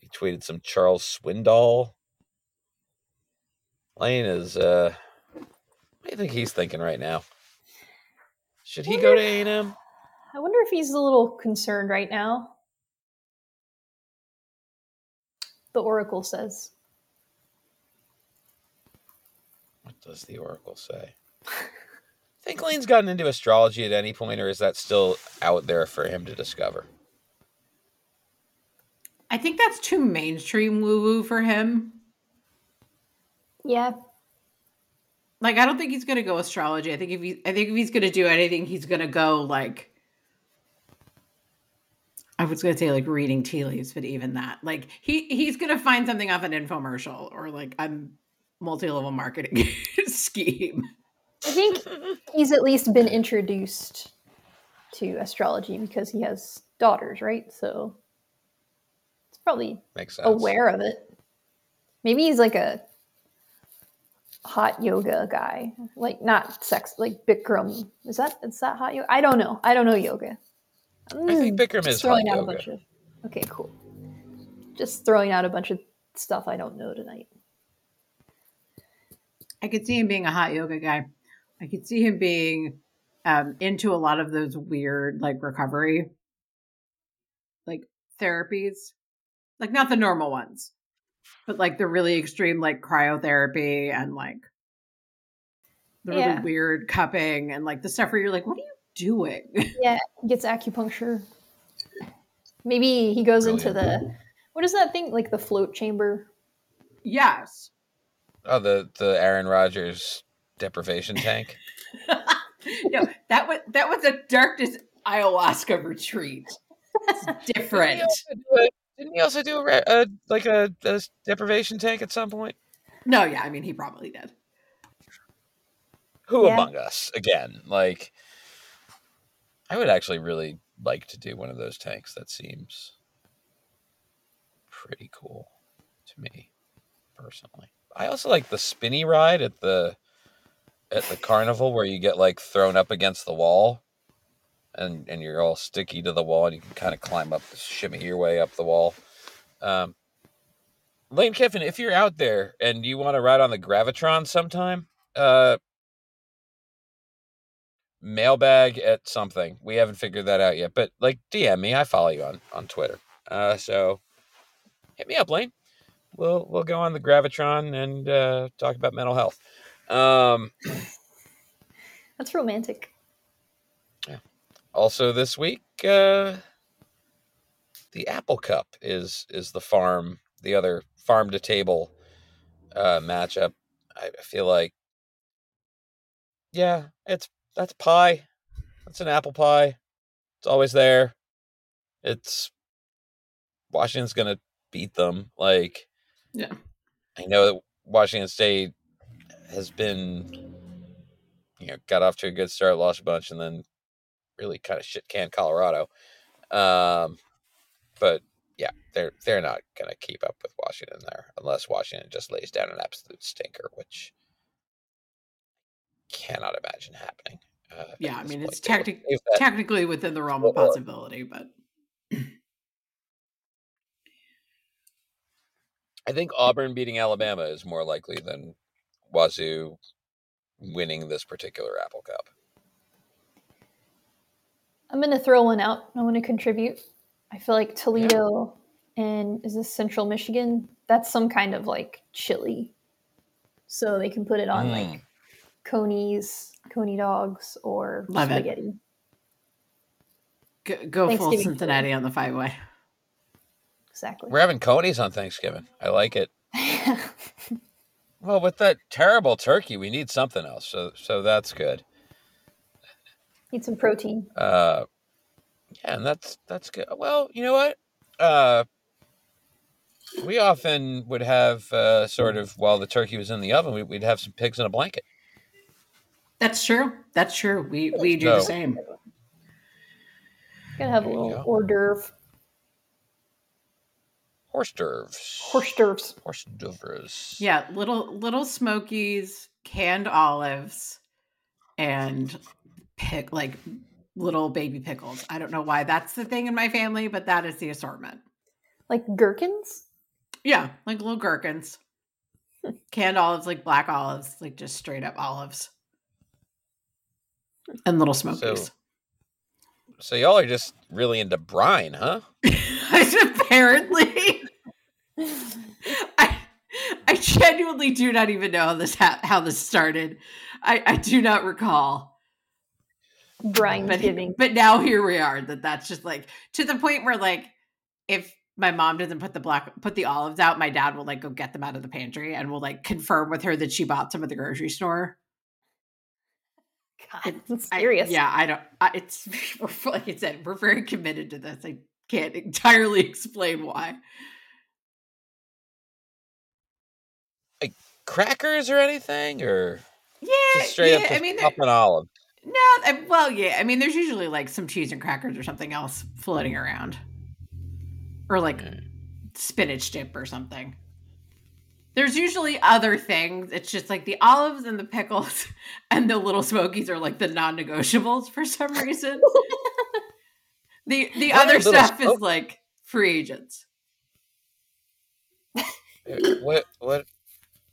[SPEAKER 1] He tweeted some Charles Swindoll. Lane is uh what do you think he's thinking right now? Should he go to A and M?
[SPEAKER 2] I wonder if he's a little concerned right now. The Oracle says.
[SPEAKER 1] What does the Oracle say? Think Lane's gotten into astrology at any point, or is that still out there for him to discover?
[SPEAKER 3] I think that's too mainstream woo woo for him.
[SPEAKER 2] Yeah.
[SPEAKER 3] Like, I don't think he's gonna go astrology. I think if he, I think if he's gonna do anything, he's gonna go like. I was gonna say like reading tea leaves, but even that, like he he's gonna find something off an infomercial or like a multi-level marketing scheme.
[SPEAKER 2] I think he's at least been introduced to astrology because he has daughters, right? So it's probably
[SPEAKER 1] Makes sense.
[SPEAKER 2] aware of it. Maybe he's like a hot yoga guy, like not sex, like Bikram. Is that is that hot yoga? I don't know. I don't know yoga.
[SPEAKER 1] I think
[SPEAKER 2] Mm,
[SPEAKER 1] Bikram is
[SPEAKER 2] throwing
[SPEAKER 1] hot
[SPEAKER 2] out
[SPEAKER 1] yoga.
[SPEAKER 2] a bunch of. Okay, cool. Just throwing out a bunch of stuff I don't know tonight.
[SPEAKER 3] I could see him being a hot yoga guy. I could see him being um, into a lot of those weird like recovery, like therapies, like not the normal ones, but like the really extreme like cryotherapy and like the really
[SPEAKER 2] Yeah.
[SPEAKER 3] weird cupping and like the stuff where you're like, what are you doing?
[SPEAKER 2] Yeah, he gets acupuncture. Maybe he goes into the what is that thing like the float chamber?
[SPEAKER 3] yes.
[SPEAKER 1] Oh, the the Aaron Rodgers deprivation tank.
[SPEAKER 3] no, that was that was a darkness ayahuasca retreat. It's different.
[SPEAKER 1] Didn't he also do a, re- a like a, a deprivation tank at some point?
[SPEAKER 3] No, yeah, I mean he probably did.
[SPEAKER 1] Who
[SPEAKER 2] Yeah.
[SPEAKER 1] among us? Again, like I would actually really like to do one of those tanks. That seems pretty cool to me personally. I also like the spinny ride at the at the carnival where you get like thrown up against the wall and and you're all sticky to the wall and you can kind of climb up the shimmy your way up the wall. Um Lane Kiffin, if you're out there and you want to ride on the Gravitron sometime, uh mailbag at something. We haven't figured that out yet, but like DM me. I follow you on on Twitter. Uh, so hit me up, Lane. We'll we'll go on the gravitron and uh, talk about mental health. Um,
[SPEAKER 2] That's romantic.
[SPEAKER 1] also this week, uh, the Apple Cup is is the farm the other farm to table uh, matchup. I feel like, yeah, it's that's pie. That's an apple pie. It's always there. It's Washington's gonna beat them. Like,
[SPEAKER 3] Yeah.
[SPEAKER 1] I know that Washington State has been, you know, got off to a good start, lost a bunch, and then really kind of shit canned Colorado. Um, but yeah, they're they're not gonna keep up with Washington there unless Washington just lays down an absolute stinker, which cannot imagine happening. Uh,
[SPEAKER 3] Yeah, I mean, it's
[SPEAKER 1] point. They will
[SPEAKER 3] technic-
[SPEAKER 1] save that-
[SPEAKER 3] technically within the realm of possibility, but
[SPEAKER 1] I think Auburn beating Alabama is more likely than Wazoo winning this particular Apple Cup.
[SPEAKER 2] I'm going to throw one out. I want to contribute. I feel like Toledo and is this Central Michigan? That's some kind of like chili. So they can put it on
[SPEAKER 1] Mm.
[SPEAKER 2] like conies, coney dogs, or
[SPEAKER 3] Love it.
[SPEAKER 2] spaghetti.
[SPEAKER 3] go, go full Cincinnati on the five way.
[SPEAKER 2] Exactly.
[SPEAKER 1] We're having conies on Thanksgiving. I like it. Well, with that terrible turkey, we need something else. So so that's good.
[SPEAKER 2] Need some protein.
[SPEAKER 1] Uh, yeah, and that's that's good. Well, you know what? Uh, we often would have uh, sort of while the turkey was in the oven, we, we'd have some pigs in a blanket.
[SPEAKER 3] That's true. That's true. We we do the same.
[SPEAKER 2] Gonna have a little hors d'oeuvre.
[SPEAKER 1] Hors d'oeuvres.
[SPEAKER 2] Hors d'oeuvres.
[SPEAKER 1] Hors d'oeuvres.
[SPEAKER 3] Yeah, little little smokies, canned olives, and pick like little baby pickles. I don't know why that's the thing in my family, but that is the assortment.
[SPEAKER 2] Like gherkins?
[SPEAKER 3] Yeah, like little gherkins, canned olives, like black olives, like just straight up olives, and little smokies.
[SPEAKER 1] So y'all are just really into brine, huh?
[SPEAKER 3] Apparently, I I genuinely do not even know how this ha- how this started. I I do not recall.
[SPEAKER 2] Brine
[SPEAKER 3] but but now here we are that that's just like to the point where like if my mom doesn't put the black put the olives out my dad will like go get them out of the pantry and will like confirm with her that she bought some at the grocery store
[SPEAKER 2] God, that's
[SPEAKER 3] I-
[SPEAKER 2] serious.
[SPEAKER 3] yeah i don't I, it's like i said we're very committed to this i can't entirely explain why
[SPEAKER 1] Crackers or anything, or
[SPEAKER 3] yeah
[SPEAKER 1] just straight
[SPEAKER 3] yeah,
[SPEAKER 1] up
[SPEAKER 3] i mean there-
[SPEAKER 1] an olive?
[SPEAKER 3] no I, well yeah i mean there's usually like some cheese and crackers or something else floating around or like
[SPEAKER 1] Mm.
[SPEAKER 3] spinach dip or something. There's usually other things. It's just like the olives and the pickles and the little smokies are like the non-negotiables for some reason. the the
[SPEAKER 1] What
[SPEAKER 3] other stuff
[SPEAKER 1] smoke-
[SPEAKER 3] is like free agents.
[SPEAKER 1] What what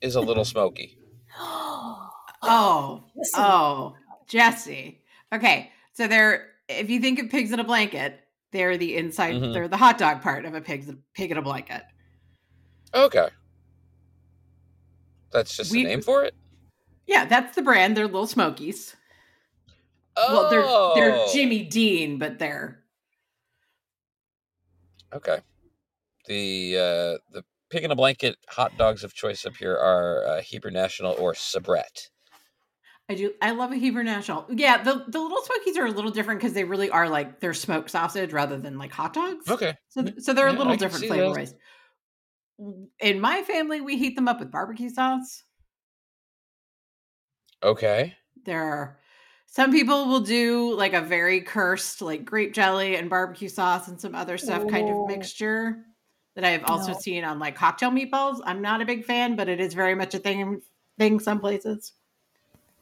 [SPEAKER 1] is a little smoky?
[SPEAKER 3] Oh, oh, Jesse. Okay, so they're if you think of pigs in a blanket, they're the inside.
[SPEAKER 1] Mhm.
[SPEAKER 3] They're the hot dog part of a pig's pig in a blanket.
[SPEAKER 1] Okay, that's just
[SPEAKER 3] We-
[SPEAKER 1] the name for it.
[SPEAKER 3] Yeah, that's the brand. They're little smokies.
[SPEAKER 1] Oh,
[SPEAKER 3] Well, they're they're Jimmy Dean, but they're
[SPEAKER 1] Okay. The uh, the pig in a blanket hot dogs of choice up here are uh, Hebrew National or Sabrett.
[SPEAKER 3] I do. I love a Hebrew National. Yeah, the the little smokies are a little different because they really are like they're smoked sausage rather than like hot dogs.
[SPEAKER 1] Okay.
[SPEAKER 3] So so they're a little
[SPEAKER 1] I
[SPEAKER 3] different flavor wise. In my family, we heat them up with barbecue sauce.
[SPEAKER 1] Okay.
[SPEAKER 3] There are some people will do like a very cursed like grape jelly and barbecue sauce and some other stuff kind of mixture that I have also
[SPEAKER 2] No.
[SPEAKER 3] seen on like cocktail meatballs. I'm not a big fan, but it is very much a thing thing some places.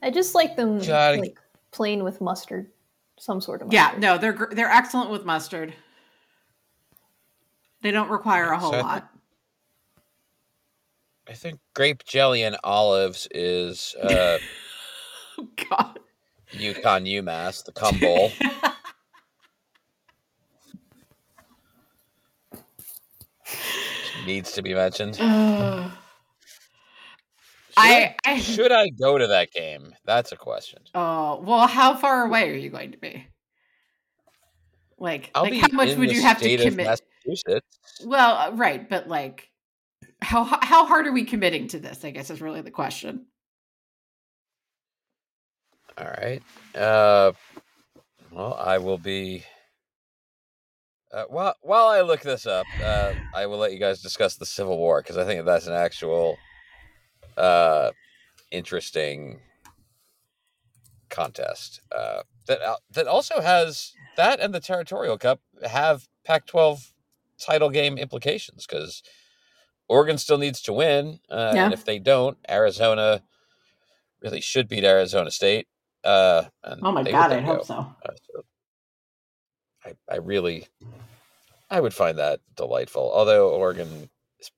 [SPEAKER 2] I just like them
[SPEAKER 1] God.
[SPEAKER 2] like plain with mustard, some sort of
[SPEAKER 3] Yeah, no, they're they're excellent with mustard. They don't require a whole
[SPEAKER 1] So I think-
[SPEAKER 3] lot.
[SPEAKER 1] I think grape jelly and olives is uh,
[SPEAKER 3] Oh, God.
[SPEAKER 1] UConn UMass, the cum bowl. Needs to be mentioned. Should
[SPEAKER 3] I, I
[SPEAKER 1] Should I go to that game? That's a question.
[SPEAKER 3] Oh well, how far away are you going to be? Like,
[SPEAKER 1] I'll
[SPEAKER 3] like how much would you have to commit? Well, uh, right, but like, how how hard are we committing to this? I guess is really the question.
[SPEAKER 1] All right. Uh, well, I will be. Uh, while while I look this up, uh, I will let you guys discuss the Civil War because I think that's an actual, uh, interesting contest. Uh, that that also has that and the Territorial Cup have Pac-12 title game implications because Oregon still needs to win, uh,
[SPEAKER 3] Yeah.
[SPEAKER 1] and if they don't, Arizona really should beat Arizona State. Uh, and
[SPEAKER 3] Oh my god, I hope
[SPEAKER 1] go.
[SPEAKER 3] so.
[SPEAKER 1] Uh, so I, I really, I would find that delightful. Although Oregon is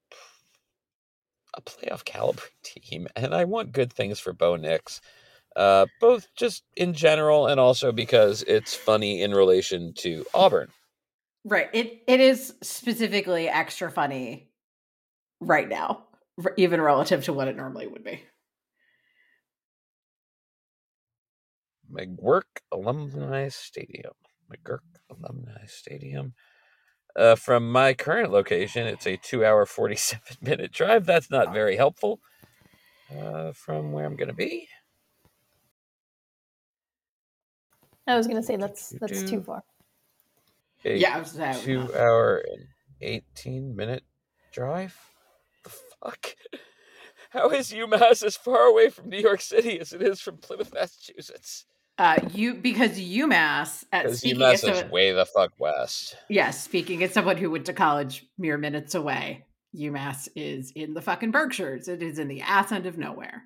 [SPEAKER 1] a playoff caliber team, and I want good things for Bo Nix, uh, both just in general and also because it's funny in relation to Auburn.
[SPEAKER 3] Right. It it is specifically extra funny right now, even relative to what it normally would be.
[SPEAKER 1] McGuirk Alumni Stadium. McGuirk Alumni Stadium. Uh, from my current location, it's a two-hour, forty-seven minute drive. That's not very helpful. Uh, from where I'm going to be.
[SPEAKER 2] I was gonna say that's that's too far.
[SPEAKER 1] a
[SPEAKER 3] Yeah, I was that
[SPEAKER 1] two
[SPEAKER 3] not-
[SPEAKER 1] hour and 18 minute drive the fuck how is umass as far away from new york city as it is from plymouth massachusetts
[SPEAKER 3] Uh, you because UMass at
[SPEAKER 1] umass is
[SPEAKER 3] someone,
[SPEAKER 1] way the fuck west
[SPEAKER 3] yes, speaking as someone who went to college mere minutes away, UMass is in the fucking Berkshires. It is in the ass end of nowhere.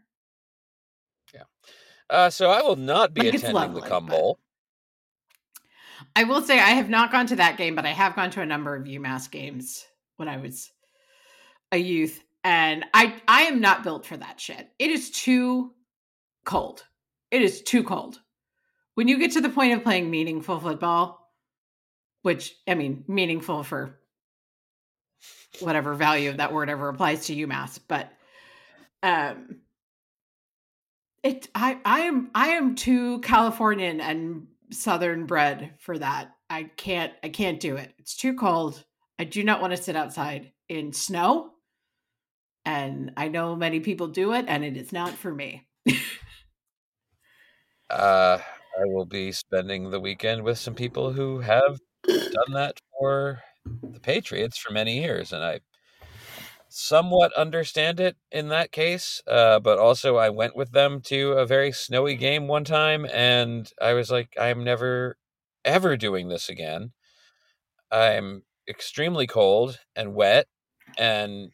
[SPEAKER 3] Yeah.
[SPEAKER 1] Uh, so i will not be
[SPEAKER 3] Like,
[SPEAKER 1] attending
[SPEAKER 3] lovely,
[SPEAKER 1] the cum bowl
[SPEAKER 3] I will say I have not gone to that game, but I have gone to a number of UMass games when I was a youth, and I I am not built for that shit. It is too cold. It is too cold. When you get to the point of playing meaningful football, which I mean meaningful for whatever value of that word ever applies to UMass, but um it I I am I am too Californian and southern bred for that. I can't I can't do it. It's too cold. I do not want to sit outside in snow. And I know many people do it and it is not for me.
[SPEAKER 1] uh, i will be spending the weekend with some people who have done that for the patriots for many years and i somewhat understand it in that case. Uh, but also, I went with them to a very snowy game one time, and I was like, I'm never, ever doing this again. I'm extremely cold and wet, and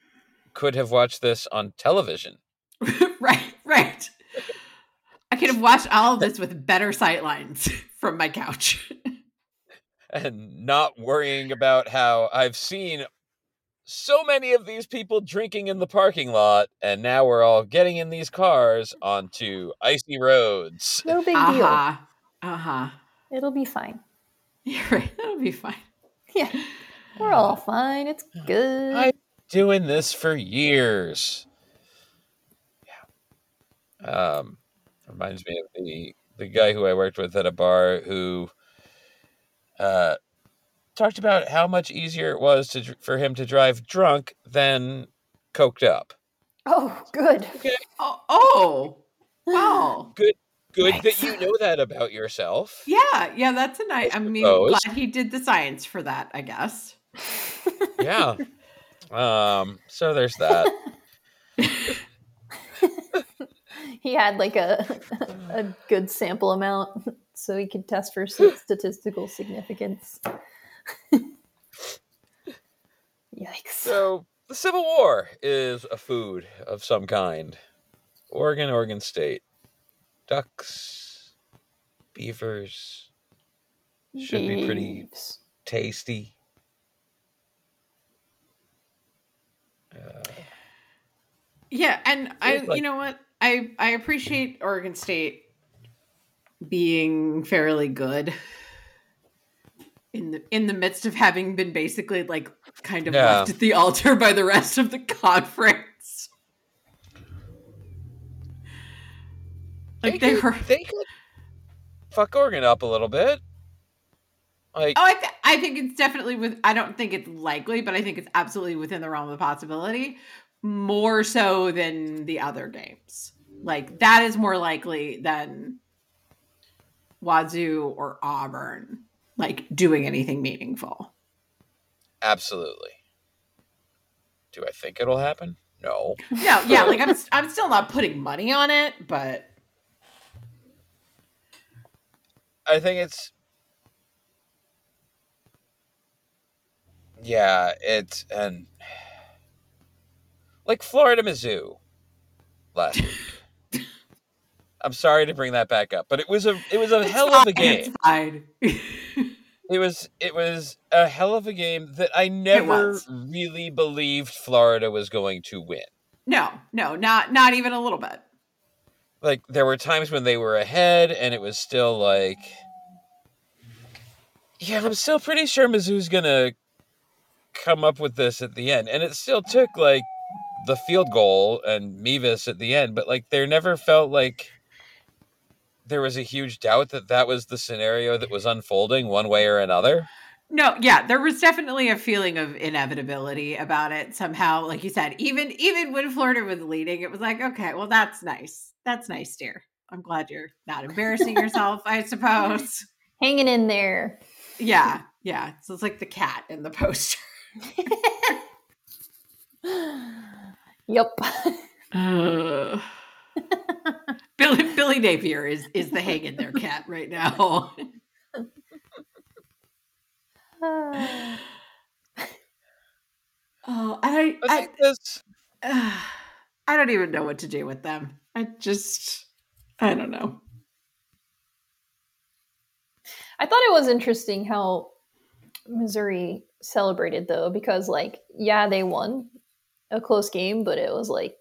[SPEAKER 1] could have watched this on television.
[SPEAKER 3] right, right. I could have watched all of this with better sight lines from my couch.
[SPEAKER 1] and not worrying about how I've seen so many of these people drinking in the parking lot, and now we're all getting in these cars onto icy roads.
[SPEAKER 2] No big
[SPEAKER 3] uh
[SPEAKER 2] deal.
[SPEAKER 3] huh. Uh huh.
[SPEAKER 2] It'll be fine.
[SPEAKER 3] You're right. It'll be fine.
[SPEAKER 2] Yeah, we're all fine. It's good.
[SPEAKER 1] I- Doing this for years. Yeah. Um, reminds me of the the guy who I worked with at a bar who uh talked about how much easier it was to for him to drive drunk than coked up.
[SPEAKER 2] oh, good.
[SPEAKER 3] Oh, oh. Wow.
[SPEAKER 1] Good that you know that about yourself.
[SPEAKER 3] Yeah, yeah, that's a nice. I mean,
[SPEAKER 1] suppose.
[SPEAKER 3] glad he did the science for that, I guess.
[SPEAKER 1] Yeah. Um, so there's that.
[SPEAKER 2] he had like a a good sample amount, so he could test for s- statistical significance. Yikes!
[SPEAKER 1] So the Civil War is a food of some kind. Oregon, Oregon State. Ducks, beavers, should be pretty tasty. Uh,
[SPEAKER 3] Yeah, and I,
[SPEAKER 1] like-
[SPEAKER 3] you know what, I I appreciate Oregon State being fairly good. in the in the midst of having been basically like kind of
[SPEAKER 1] Yeah.
[SPEAKER 3] left at the altar by the rest of the conference. Like they
[SPEAKER 1] could,
[SPEAKER 3] were.
[SPEAKER 1] they could fuck Oregon up a little bit. Like
[SPEAKER 3] Oh, I, th- I think it's definitely with. I don't think it's likely, but I think it's absolutely within the realm of possibility. More so than the other games. Like that is more likely than Wazoo or Auburn like doing anything meaningful.
[SPEAKER 1] absolutely. Do I think it'll happen? No.
[SPEAKER 3] No, yeah, like I'm I'm still not putting money on it, but
[SPEAKER 1] I think it's yeah, it's and like Florida Mizzou last week. I'm sorry to bring that back up, but it was a it was a
[SPEAKER 3] it's
[SPEAKER 1] hell of a game.
[SPEAKER 3] Fine.
[SPEAKER 1] It was it was a hell of a game that I never really believed Florida was going to win.
[SPEAKER 3] no, no, not not even a little bit.
[SPEAKER 1] Like there were times when they were ahead and it was still like Yeah, I'm still pretty sure Mizzou's gonna come up with this at the end. And it still took like the field goal and Mevis at the end, but like there never felt like there was a huge doubt that that was the scenario that was unfolding one way or another.
[SPEAKER 3] No, yeah, there was definitely a feeling of inevitability about it somehow. Like you said, even even when Florida was leading, it was like, okay, well, that's nice. That's nice, dear. I'm glad you're not embarrassing yourself, I suppose.
[SPEAKER 2] Hanging in there.
[SPEAKER 3] Yeah, yeah. So it's like the cat in the poster.
[SPEAKER 2] Yep.
[SPEAKER 3] Ugh. Billy Billy Napier is is the hang in there cat right now. oh, I
[SPEAKER 1] I
[SPEAKER 3] I
[SPEAKER 1] think this
[SPEAKER 3] I don't even know what to do with them. I just I don't know.
[SPEAKER 2] I thought it was interesting how Missouri celebrated though, because like, yeah, they won a close game, but it was like,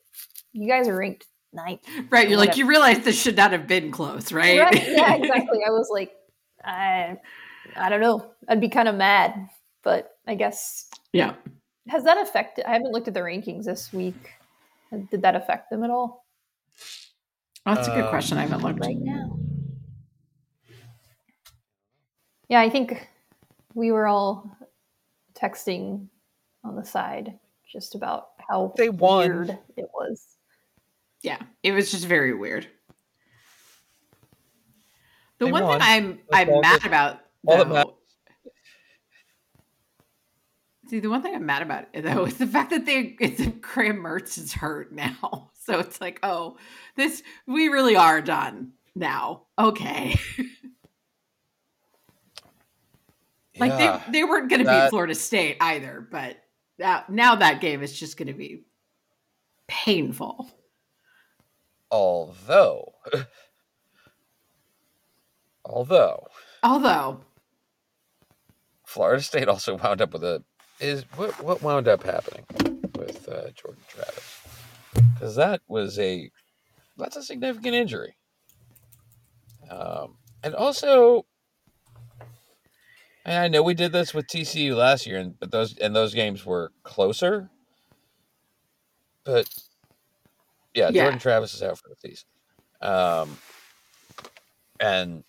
[SPEAKER 2] you guys are ranked ninth.
[SPEAKER 3] Right, you're like you realize this should not have been close, right?
[SPEAKER 2] Right? Yeah, exactly. I was like, I, I don't know. I'd be kind of mad, but I guess
[SPEAKER 3] yeah.
[SPEAKER 2] has that affected? I haven't looked at the rankings this week. Did that affect them at all
[SPEAKER 3] Oh, that's a good
[SPEAKER 1] Um,
[SPEAKER 3] question. I haven't looked.
[SPEAKER 2] right now? Yeah, I think we were all texting on the side just about how
[SPEAKER 1] They won.
[SPEAKER 2] weird it was.
[SPEAKER 3] Yeah, it was just very weird. The
[SPEAKER 1] They
[SPEAKER 3] one
[SPEAKER 1] won.
[SPEAKER 3] thing I'm
[SPEAKER 1] That's
[SPEAKER 3] I'm mad
[SPEAKER 1] that-
[SPEAKER 3] about though- See, the one thing I'm mad about though is the fact that they it's Graham Mertz is hurt now. So it's like, oh, this we really are done now. Okay. like
[SPEAKER 1] Yeah.
[SPEAKER 3] they they weren't gonna beat
[SPEAKER 1] that-
[SPEAKER 3] Florida State either, but now, now that game is just gonna be painful.
[SPEAKER 1] although although
[SPEAKER 3] Although
[SPEAKER 1] Florida State also wound up with a is what what wound up happening with uh, Jordan Travis because that was a that's a significant injury, um, and also. And I know we did this with TCU last year, and but those and those games were closer. But yeah,
[SPEAKER 3] Yeah.
[SPEAKER 1] Jordan Travis is out for the season, um, and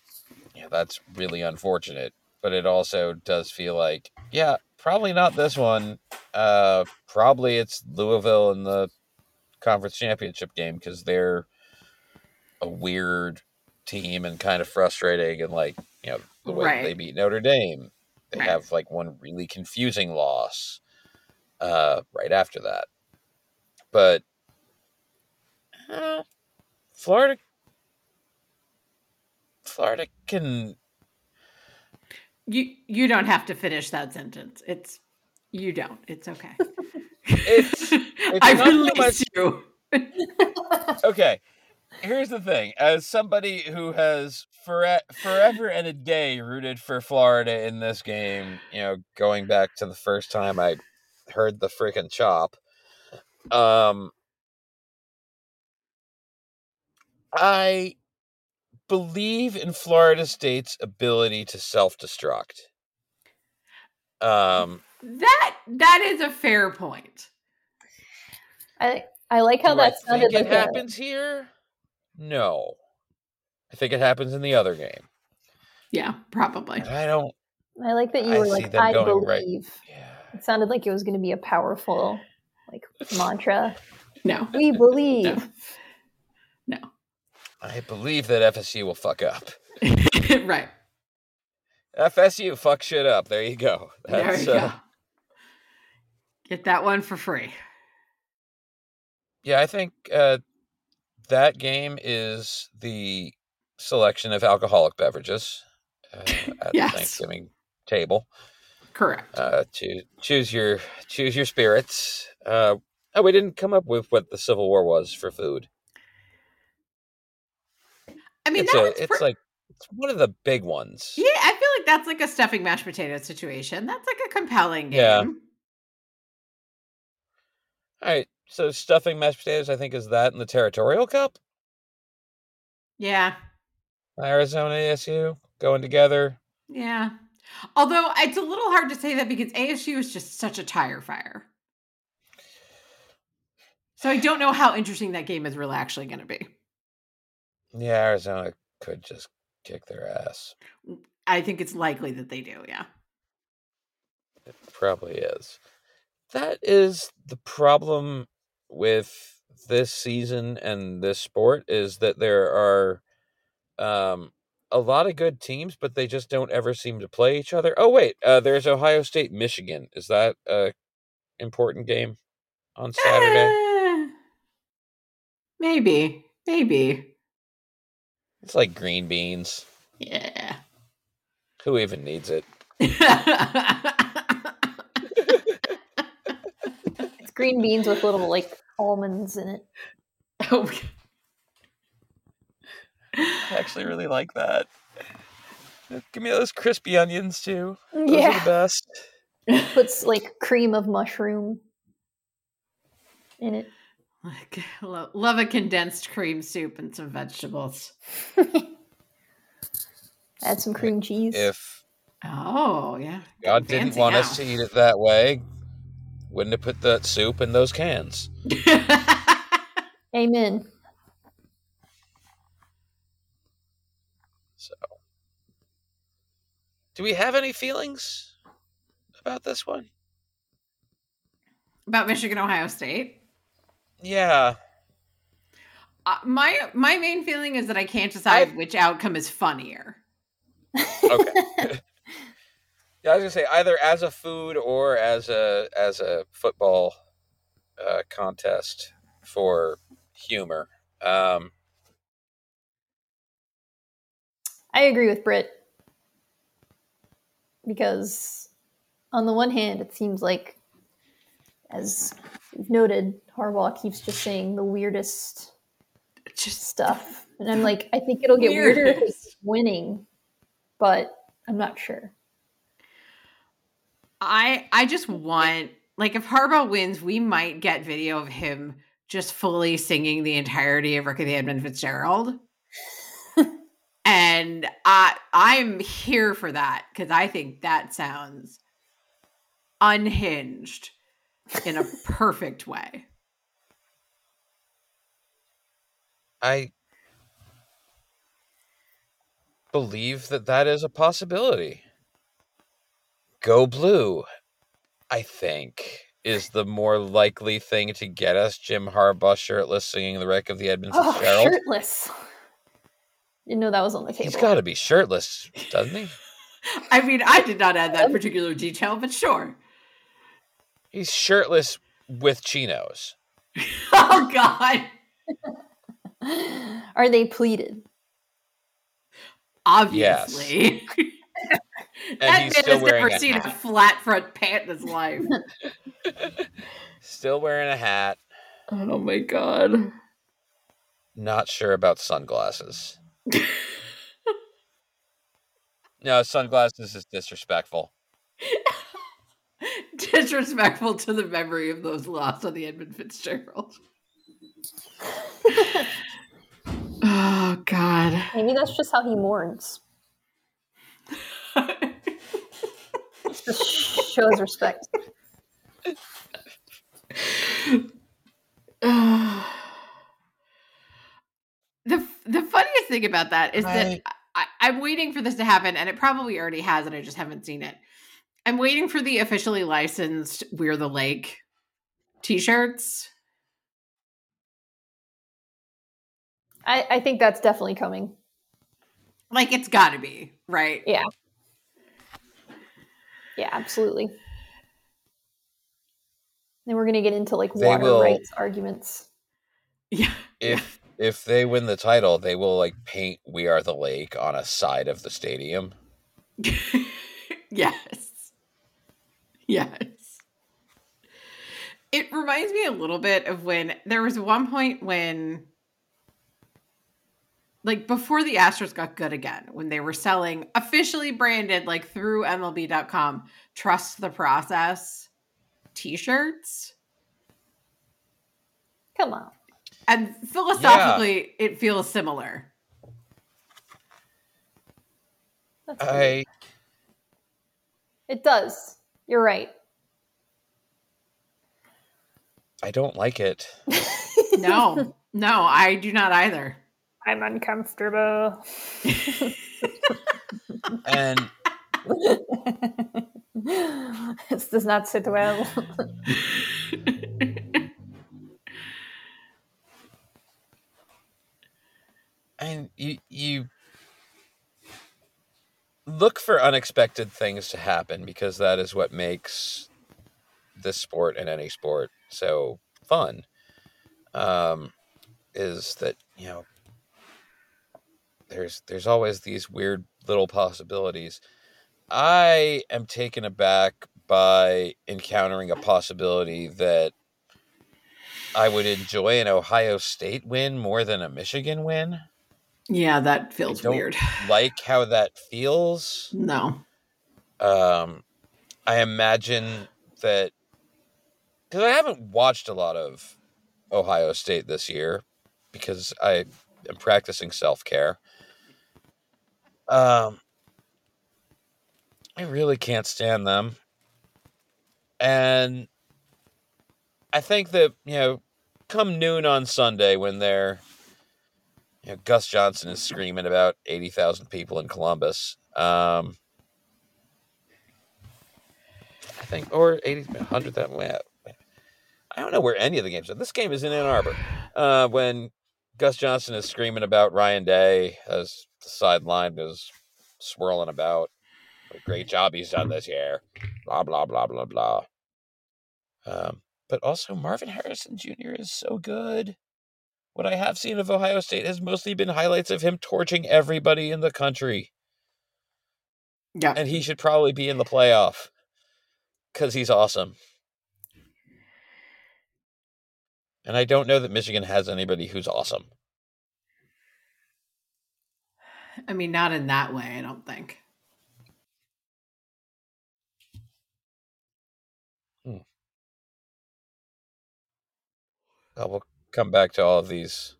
[SPEAKER 1] yeah, that's really unfortunate. But it also does feel like, yeah, probably not this one. Uh, probably it's Louisville in the conference championship game because they're a weird team and kind of frustrating, and like you know the way
[SPEAKER 3] Right.
[SPEAKER 1] they beat Notre Dame, they
[SPEAKER 3] Right.
[SPEAKER 1] have like one really confusing loss uh, right after that. But uh, Florida, Florida can
[SPEAKER 3] you you don't have to finish that sentence. It's you don't. It's okay.
[SPEAKER 1] It's-
[SPEAKER 3] I
[SPEAKER 1] not so
[SPEAKER 3] release you.
[SPEAKER 1] okay. Here's the thing: as somebody who has for forever and a day rooted for Florida in this game, you know, going back to the first time I heard the freaking chop, um, I believe in Florida State's ability to self-destruct. Um,
[SPEAKER 3] That that is a fair point.
[SPEAKER 2] I I like how
[SPEAKER 1] do I
[SPEAKER 2] that sounded
[SPEAKER 1] think
[SPEAKER 2] like
[SPEAKER 1] it
[SPEAKER 2] a,
[SPEAKER 1] happens here? No. I think it happens in the other game.
[SPEAKER 3] Yeah, probably.
[SPEAKER 1] But I don't.
[SPEAKER 2] I like that you
[SPEAKER 1] I
[SPEAKER 2] were like
[SPEAKER 1] them
[SPEAKER 2] I
[SPEAKER 1] going right-
[SPEAKER 2] believe.
[SPEAKER 1] Yeah.
[SPEAKER 2] It sounded like it was going to be a powerful like mantra.
[SPEAKER 3] No,
[SPEAKER 2] We believe.
[SPEAKER 3] no.
[SPEAKER 1] I believe that FSU will fuck up.
[SPEAKER 3] right.
[SPEAKER 1] FSU fuck shit up. There you go.
[SPEAKER 3] There
[SPEAKER 1] That's,
[SPEAKER 3] you
[SPEAKER 1] uh,
[SPEAKER 3] go. Get that one for free.
[SPEAKER 1] Yeah, I think uh, that game is the selection of alcoholic beverages uh, at
[SPEAKER 3] Yes.
[SPEAKER 1] the Thanksgiving table.
[SPEAKER 3] Correct.
[SPEAKER 1] Uh, choose choose your choose your spirits. Uh, oh, we didn't come up with what the Civil War was for food.
[SPEAKER 3] I mean,
[SPEAKER 1] it's
[SPEAKER 3] that
[SPEAKER 1] a, it's like it's one of the big ones.
[SPEAKER 3] yeah. I feel like that's like a stuffing mashed potato situation. That's like a compelling game.
[SPEAKER 1] Yeah. All right, so stuffing mashed potatoes, I think, is that in the Territorial Cup.
[SPEAKER 3] Yeah.
[SPEAKER 1] Arizona ASU going together.
[SPEAKER 3] Yeah. Although it's a little hard to say that because ASU is just such a tire fire. So I don't know how interesting that game is really actually going to be.
[SPEAKER 1] Yeah, Arizona could just kick their ass.
[SPEAKER 3] I think it's likely that they do. Yeah.
[SPEAKER 1] It probably is. That is the problem with this season and this sport is that there are um a lot of good teams, but they just don't ever seem to play each other. Oh wait, uh, there's Ohio State, Michigan. Is that a important game on Saturday?
[SPEAKER 3] Eh, maybe. Maybe.
[SPEAKER 1] It's like green beans.
[SPEAKER 3] Yeah.
[SPEAKER 1] Who even needs it?
[SPEAKER 2] It's green beans with little like almonds in it.
[SPEAKER 3] oh,
[SPEAKER 1] I actually really like that. Give me those crispy onions too. Those are the best.
[SPEAKER 2] Puts like cream of mushroom in it.
[SPEAKER 3] like, lo- love a condensed cream soup and some vegetables.
[SPEAKER 2] Add some cream cheese.
[SPEAKER 1] If
[SPEAKER 3] Oh, yeah.
[SPEAKER 1] God didn't want
[SPEAKER 3] now.
[SPEAKER 1] us to eat it that way, wouldn't have put that soup in those cans.
[SPEAKER 2] Amen.
[SPEAKER 1] So, do we have any feelings about this one?
[SPEAKER 3] About Michigan, Ohio State.
[SPEAKER 1] Yeah,
[SPEAKER 3] Uh, my my main feeling is that I can't decide
[SPEAKER 1] I-
[SPEAKER 3] which outcome is funnier.
[SPEAKER 1] okay. Yeah, I was gonna say either as a food or as a as a football uh, contest for humor. Um,
[SPEAKER 2] I agree with Britt because, on the one hand, it seems like, as we've noted, Harbaugh keeps just saying the weirdest
[SPEAKER 3] Just
[SPEAKER 2] stuff, and I'm like, I think it'll get weirder if
[SPEAKER 3] Weirdest.
[SPEAKER 2] he's winning, but I'm not sure.
[SPEAKER 3] I I just want like if Harbaugh wins, we might get video of him just fully singing the entirety of Wreck of the Edmund Fitzgerald. and I I'm here for that because I think that sounds unhinged in a perfect way.
[SPEAKER 1] I believe that that is a possibility. Go blue, I think, is the more likely thing to get us Jim Harbaugh shirtless singing the wreck of the Edmund
[SPEAKER 2] Oh,
[SPEAKER 1] Fitzgerald.
[SPEAKER 2] shirtless. Didn't know that was on the table.
[SPEAKER 1] He's got to be shirtless, doesn't he?
[SPEAKER 3] I mean, I did not add that um, particular detail, but sure.
[SPEAKER 1] He's shirtless with chinos.
[SPEAKER 3] Oh God.
[SPEAKER 2] Are they pleated?
[SPEAKER 3] Obviously.
[SPEAKER 1] And
[SPEAKER 3] that
[SPEAKER 1] he's
[SPEAKER 3] man
[SPEAKER 1] still
[SPEAKER 3] has
[SPEAKER 1] wearing
[SPEAKER 3] never
[SPEAKER 1] a
[SPEAKER 3] seen a
[SPEAKER 1] hat.
[SPEAKER 3] flat front pant in his life.
[SPEAKER 1] Still wearing a hat.
[SPEAKER 3] oh my god.
[SPEAKER 1] Not sure about sunglasses. no, sunglasses is disrespectful.
[SPEAKER 3] Disrespectful to the memory of those lost on the Edmund Fitzgerald. oh god.
[SPEAKER 2] Maybe that's just how he mourns. Shows respect.
[SPEAKER 3] the the funniest thing about that is that I, I'm waiting for this to happen, and it probably already has, and I just haven't seen it. I'm waiting for the officially licensed "We're the Lake" T-shirts.
[SPEAKER 2] I, I think that's definitely coming.
[SPEAKER 3] Like it's got to be right.
[SPEAKER 2] Yeah. Yeah, absolutely. Then we're gonna get into like
[SPEAKER 1] They
[SPEAKER 2] water
[SPEAKER 1] will-
[SPEAKER 2] rights arguments.
[SPEAKER 3] Yeah,
[SPEAKER 1] If if they win the title, they will like paint "We Are the Lake" on a side of the stadium.
[SPEAKER 3] yes, yes. It reminds me a little bit of when there was one point when, like, before the Astros got good again, when they were selling officially branded, like through MLB.com, trust the process t shirts.
[SPEAKER 2] Come on.
[SPEAKER 3] And philosophically, it feels similar.
[SPEAKER 2] That's weird.
[SPEAKER 1] I
[SPEAKER 2] It does. You're right.
[SPEAKER 1] I don't like it.
[SPEAKER 3] No, no, I do not either.
[SPEAKER 2] I'm uncomfortable.
[SPEAKER 1] And
[SPEAKER 2] this does not sit well.
[SPEAKER 1] and you you look for unexpected things to happen because that is what makes this sport and any sport so fun um is that you know there's there's always these weird little possibilities i am taken aback by encountering a possibility that i would enjoy an ohio state win more than a michigan win
[SPEAKER 3] Yeah, that feels
[SPEAKER 1] don't-
[SPEAKER 3] weird.
[SPEAKER 1] like how that feels.
[SPEAKER 3] No.
[SPEAKER 1] Um, I imagine that because I haven't watched a lot of Ohio State this year because I am practicing self care. Um, I really can't stand them, and I think that you know, come noon on Sunday when they're you know, Gus Johnson is screaming about 80,000 people in Columbus. Um, I think, or 80, 100,000. well, I don't know where any of the games are. This game is in Ann Arbor. Uh, when Gus Johnson is screaming about Ryan Day as the sideline is swirling about. What a great job he's done this year. Blah, blah, blah, blah, blah. Um, but also, Marvin Harrison Jr. is so good. What I have seen of Ohio State has mostly been highlights of him torching everybody in the country.
[SPEAKER 3] Yeah.
[SPEAKER 1] And he should probably be in the playoff because he's awesome. And I don't know that Michigan has anybody who's awesome.
[SPEAKER 3] I mean, not in that way, I don't think.
[SPEAKER 1] Uh, we'll come back to all of these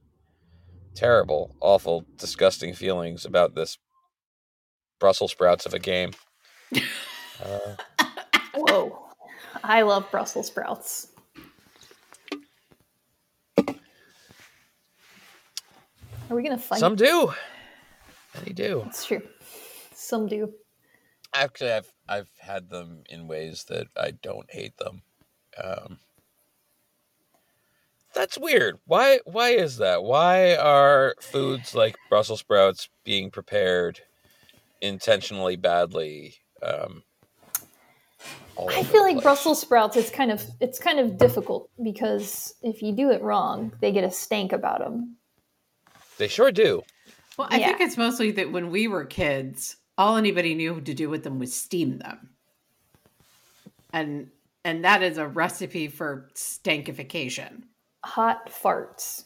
[SPEAKER 1] terrible, awful, disgusting feelings about this Brussels sprouts of a game. Uh,
[SPEAKER 2] Whoa. I love Brussels sprouts. Are we gonna fight?
[SPEAKER 1] some do. Many do.
[SPEAKER 2] That's true. Some do.
[SPEAKER 1] Actually, I've I've had them in ways that I don't hate them. Um, that's weird. Why why is that? Why are foods like Brussels sprouts being prepared intentionally badly? Um, all
[SPEAKER 2] I feel like
[SPEAKER 1] place?
[SPEAKER 2] Brussels sprouts. It's kind of it's kind of difficult because if you do it wrong, they get a stank about them.
[SPEAKER 1] They sure do.
[SPEAKER 3] Well, I
[SPEAKER 2] Yeah.
[SPEAKER 3] think it's mostly that when we were kids, all anybody knew to do with them was steam them. And and that is a recipe for stankification.
[SPEAKER 2] Hot farts.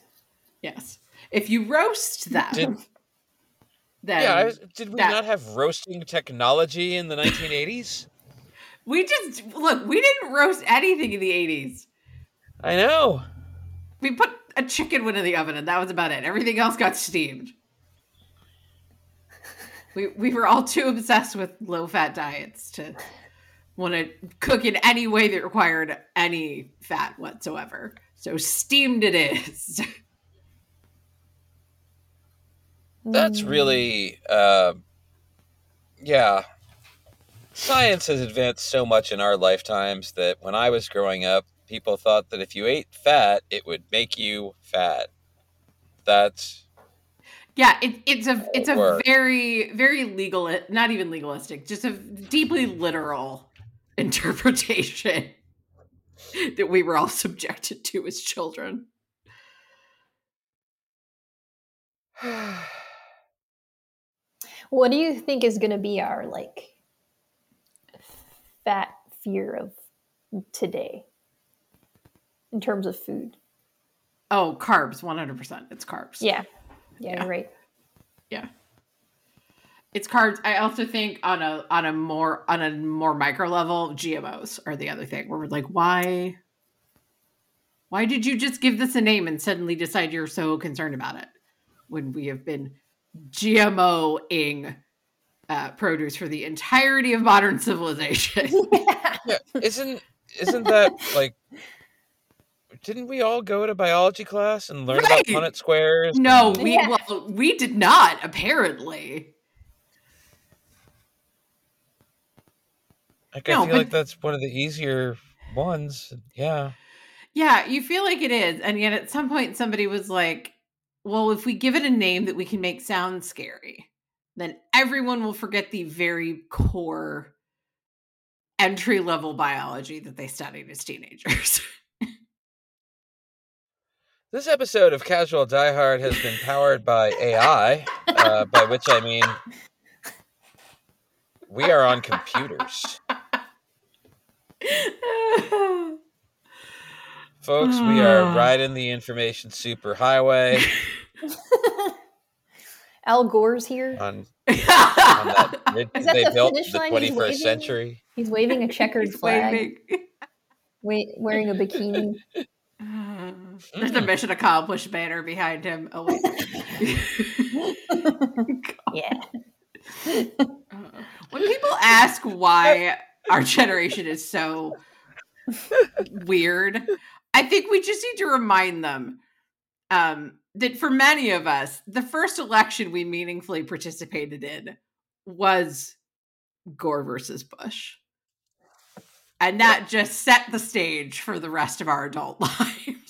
[SPEAKER 3] Yes. If you roast them,
[SPEAKER 1] Did-
[SPEAKER 3] then
[SPEAKER 1] yeah, I, did we
[SPEAKER 3] that-
[SPEAKER 1] not have roasting technology in the 1980s?
[SPEAKER 3] we just look, we didn't roast anything in the 80s.
[SPEAKER 1] I know.
[SPEAKER 3] We put a chicken one in the oven and that was about it. Everything else got steamed. We we were all too obsessed with low fat diets to want to cook in any way that required any fat whatsoever. So steamed it is.
[SPEAKER 1] That's really, uh, yeah. Science has advanced so much in our lifetimes that when I was growing up, people thought that if you ate fat, it would make you fat. That's
[SPEAKER 3] Yeah, it, it's a it's a
[SPEAKER 1] Word.
[SPEAKER 3] very very legal, not even legalistic, just a deeply literal interpretation that we were all subjected to as children.
[SPEAKER 2] What do you think is going to be our like fat fear of today in terms of food?
[SPEAKER 3] Oh, carbs, one hundred percent. It's carbs.
[SPEAKER 2] Yeah. Yeah,
[SPEAKER 3] Yeah.
[SPEAKER 2] right.
[SPEAKER 3] yeah. It's cards. I also think on a on a more on a more micro level, GMOs are the other thing where we're like, why? Why did you just give this a name and suddenly decide you're so concerned about it when we have been GMOing uh, produce for the entirety of modern civilization?
[SPEAKER 1] yeah. Isn't isn't that like? Didn't we all go to biology class and learn
[SPEAKER 3] Right.
[SPEAKER 1] about Punnett squares?
[SPEAKER 3] no,
[SPEAKER 1] and-
[SPEAKER 3] we
[SPEAKER 2] Yeah.
[SPEAKER 3] well, we did not apparently.
[SPEAKER 1] Like,
[SPEAKER 3] No,
[SPEAKER 1] I feel
[SPEAKER 3] but-
[SPEAKER 1] like that's one of the easier ones. Yeah.
[SPEAKER 3] Yeah, you feel like it is. And yet at some point somebody was like, well, if we give it a name that we can make sound scary, then everyone will forget the very core entry level biology that they studied as teenagers.
[SPEAKER 1] This episode of Casual Die Hard has been powered by AI, uh, by which I mean we are on computers. Folks, we are
[SPEAKER 3] Ah.
[SPEAKER 1] riding the information superhighway
[SPEAKER 2] Al Gore's here.
[SPEAKER 1] on, on that bridge
[SPEAKER 2] Is that
[SPEAKER 1] they
[SPEAKER 2] the
[SPEAKER 1] built
[SPEAKER 2] finish
[SPEAKER 1] the
[SPEAKER 2] line he's
[SPEAKER 1] 21st
[SPEAKER 2] waving?
[SPEAKER 1] century.
[SPEAKER 2] He's waving a checkered
[SPEAKER 3] He's
[SPEAKER 2] flag,
[SPEAKER 3] waving.
[SPEAKER 2] wa- wearing a bikini.
[SPEAKER 3] There's a mission accomplished banner behind him. Oh wait.
[SPEAKER 2] Yeah.
[SPEAKER 3] when people ask why our generation is so weird, I think we just need to remind them um, that for many of us, the first election we meaningfully participated in was Gore versus Bush. And that just set the stage for the rest of our adult lives.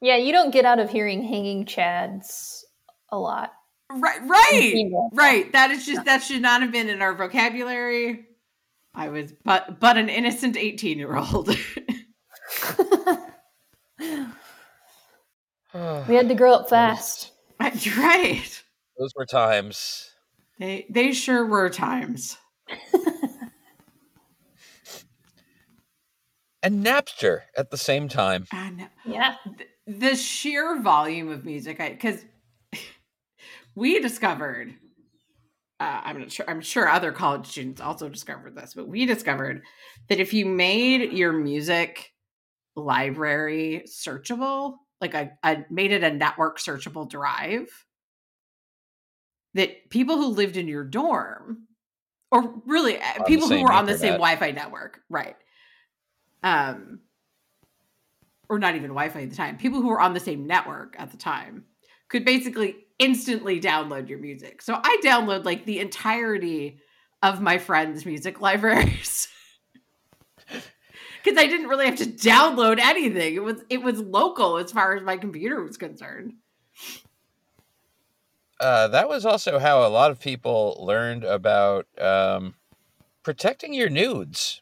[SPEAKER 2] Yeah, you don't get out of hearing hanging chads a lot.
[SPEAKER 3] Uh-huh. Right,
[SPEAKER 2] right,
[SPEAKER 3] right. That is just that should not have been in our vocabulary. I was but but an innocent 18 year old.
[SPEAKER 2] we had to grow up fast.
[SPEAKER 3] That's right.
[SPEAKER 1] Those were times.
[SPEAKER 3] They they sure were times.
[SPEAKER 1] And Napster at the same time.
[SPEAKER 3] And
[SPEAKER 2] Yeah.
[SPEAKER 3] The sheer volume of music, I because we discovered. Uh, I'm not sure. I'm sure other college students also discovered this, but we discovered that if you made your music library searchable, like I, a made it a network searchable drive, that people who lived in your dorm, or really uh,
[SPEAKER 1] the
[SPEAKER 3] people who were on the same. Wi-Fi network, right? Um, or not even Wi-Fi at the time, people who were on the same network at the time could basically instantly download your music. So I download like the entirety of my friends' music libraries. Cuz I didn't really have to download anything. It was it was local as far as my computer was concerned.
[SPEAKER 1] Uh, that was also how a lot of people learned about um, protecting your nudes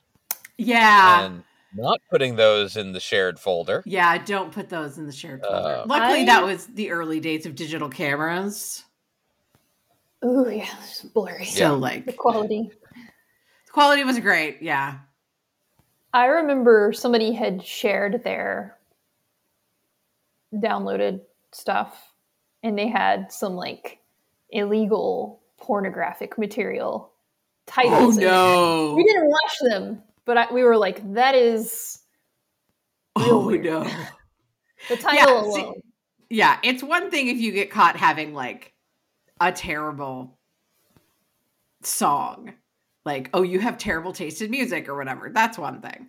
[SPEAKER 3] Yeah.
[SPEAKER 1] and not putting those in the shared folder.
[SPEAKER 3] yeah, don't put those in the shared folder.
[SPEAKER 1] Uh,
[SPEAKER 3] Luckily
[SPEAKER 2] I-
[SPEAKER 3] that was the early days of digital cameras.
[SPEAKER 2] Ooh, yeah, it's blurry.
[SPEAKER 3] So
[SPEAKER 2] The
[SPEAKER 3] like
[SPEAKER 2] quality.
[SPEAKER 3] the quality was great. Yeah.
[SPEAKER 2] I remember somebody had shared their downloaded stuff and they had some like illegal pornographic material
[SPEAKER 3] Oh
[SPEAKER 2] titles. in there.
[SPEAKER 3] no.
[SPEAKER 2] We didn't watch them, but I, we were like, that is real
[SPEAKER 3] Oh
[SPEAKER 2] weird.
[SPEAKER 3] no.
[SPEAKER 2] the title
[SPEAKER 3] see-
[SPEAKER 2] alone.
[SPEAKER 3] Yeah, it's one thing if you get caught having like a terrible song, like, oh, you have terrible taste in music or whatever. That's one thing.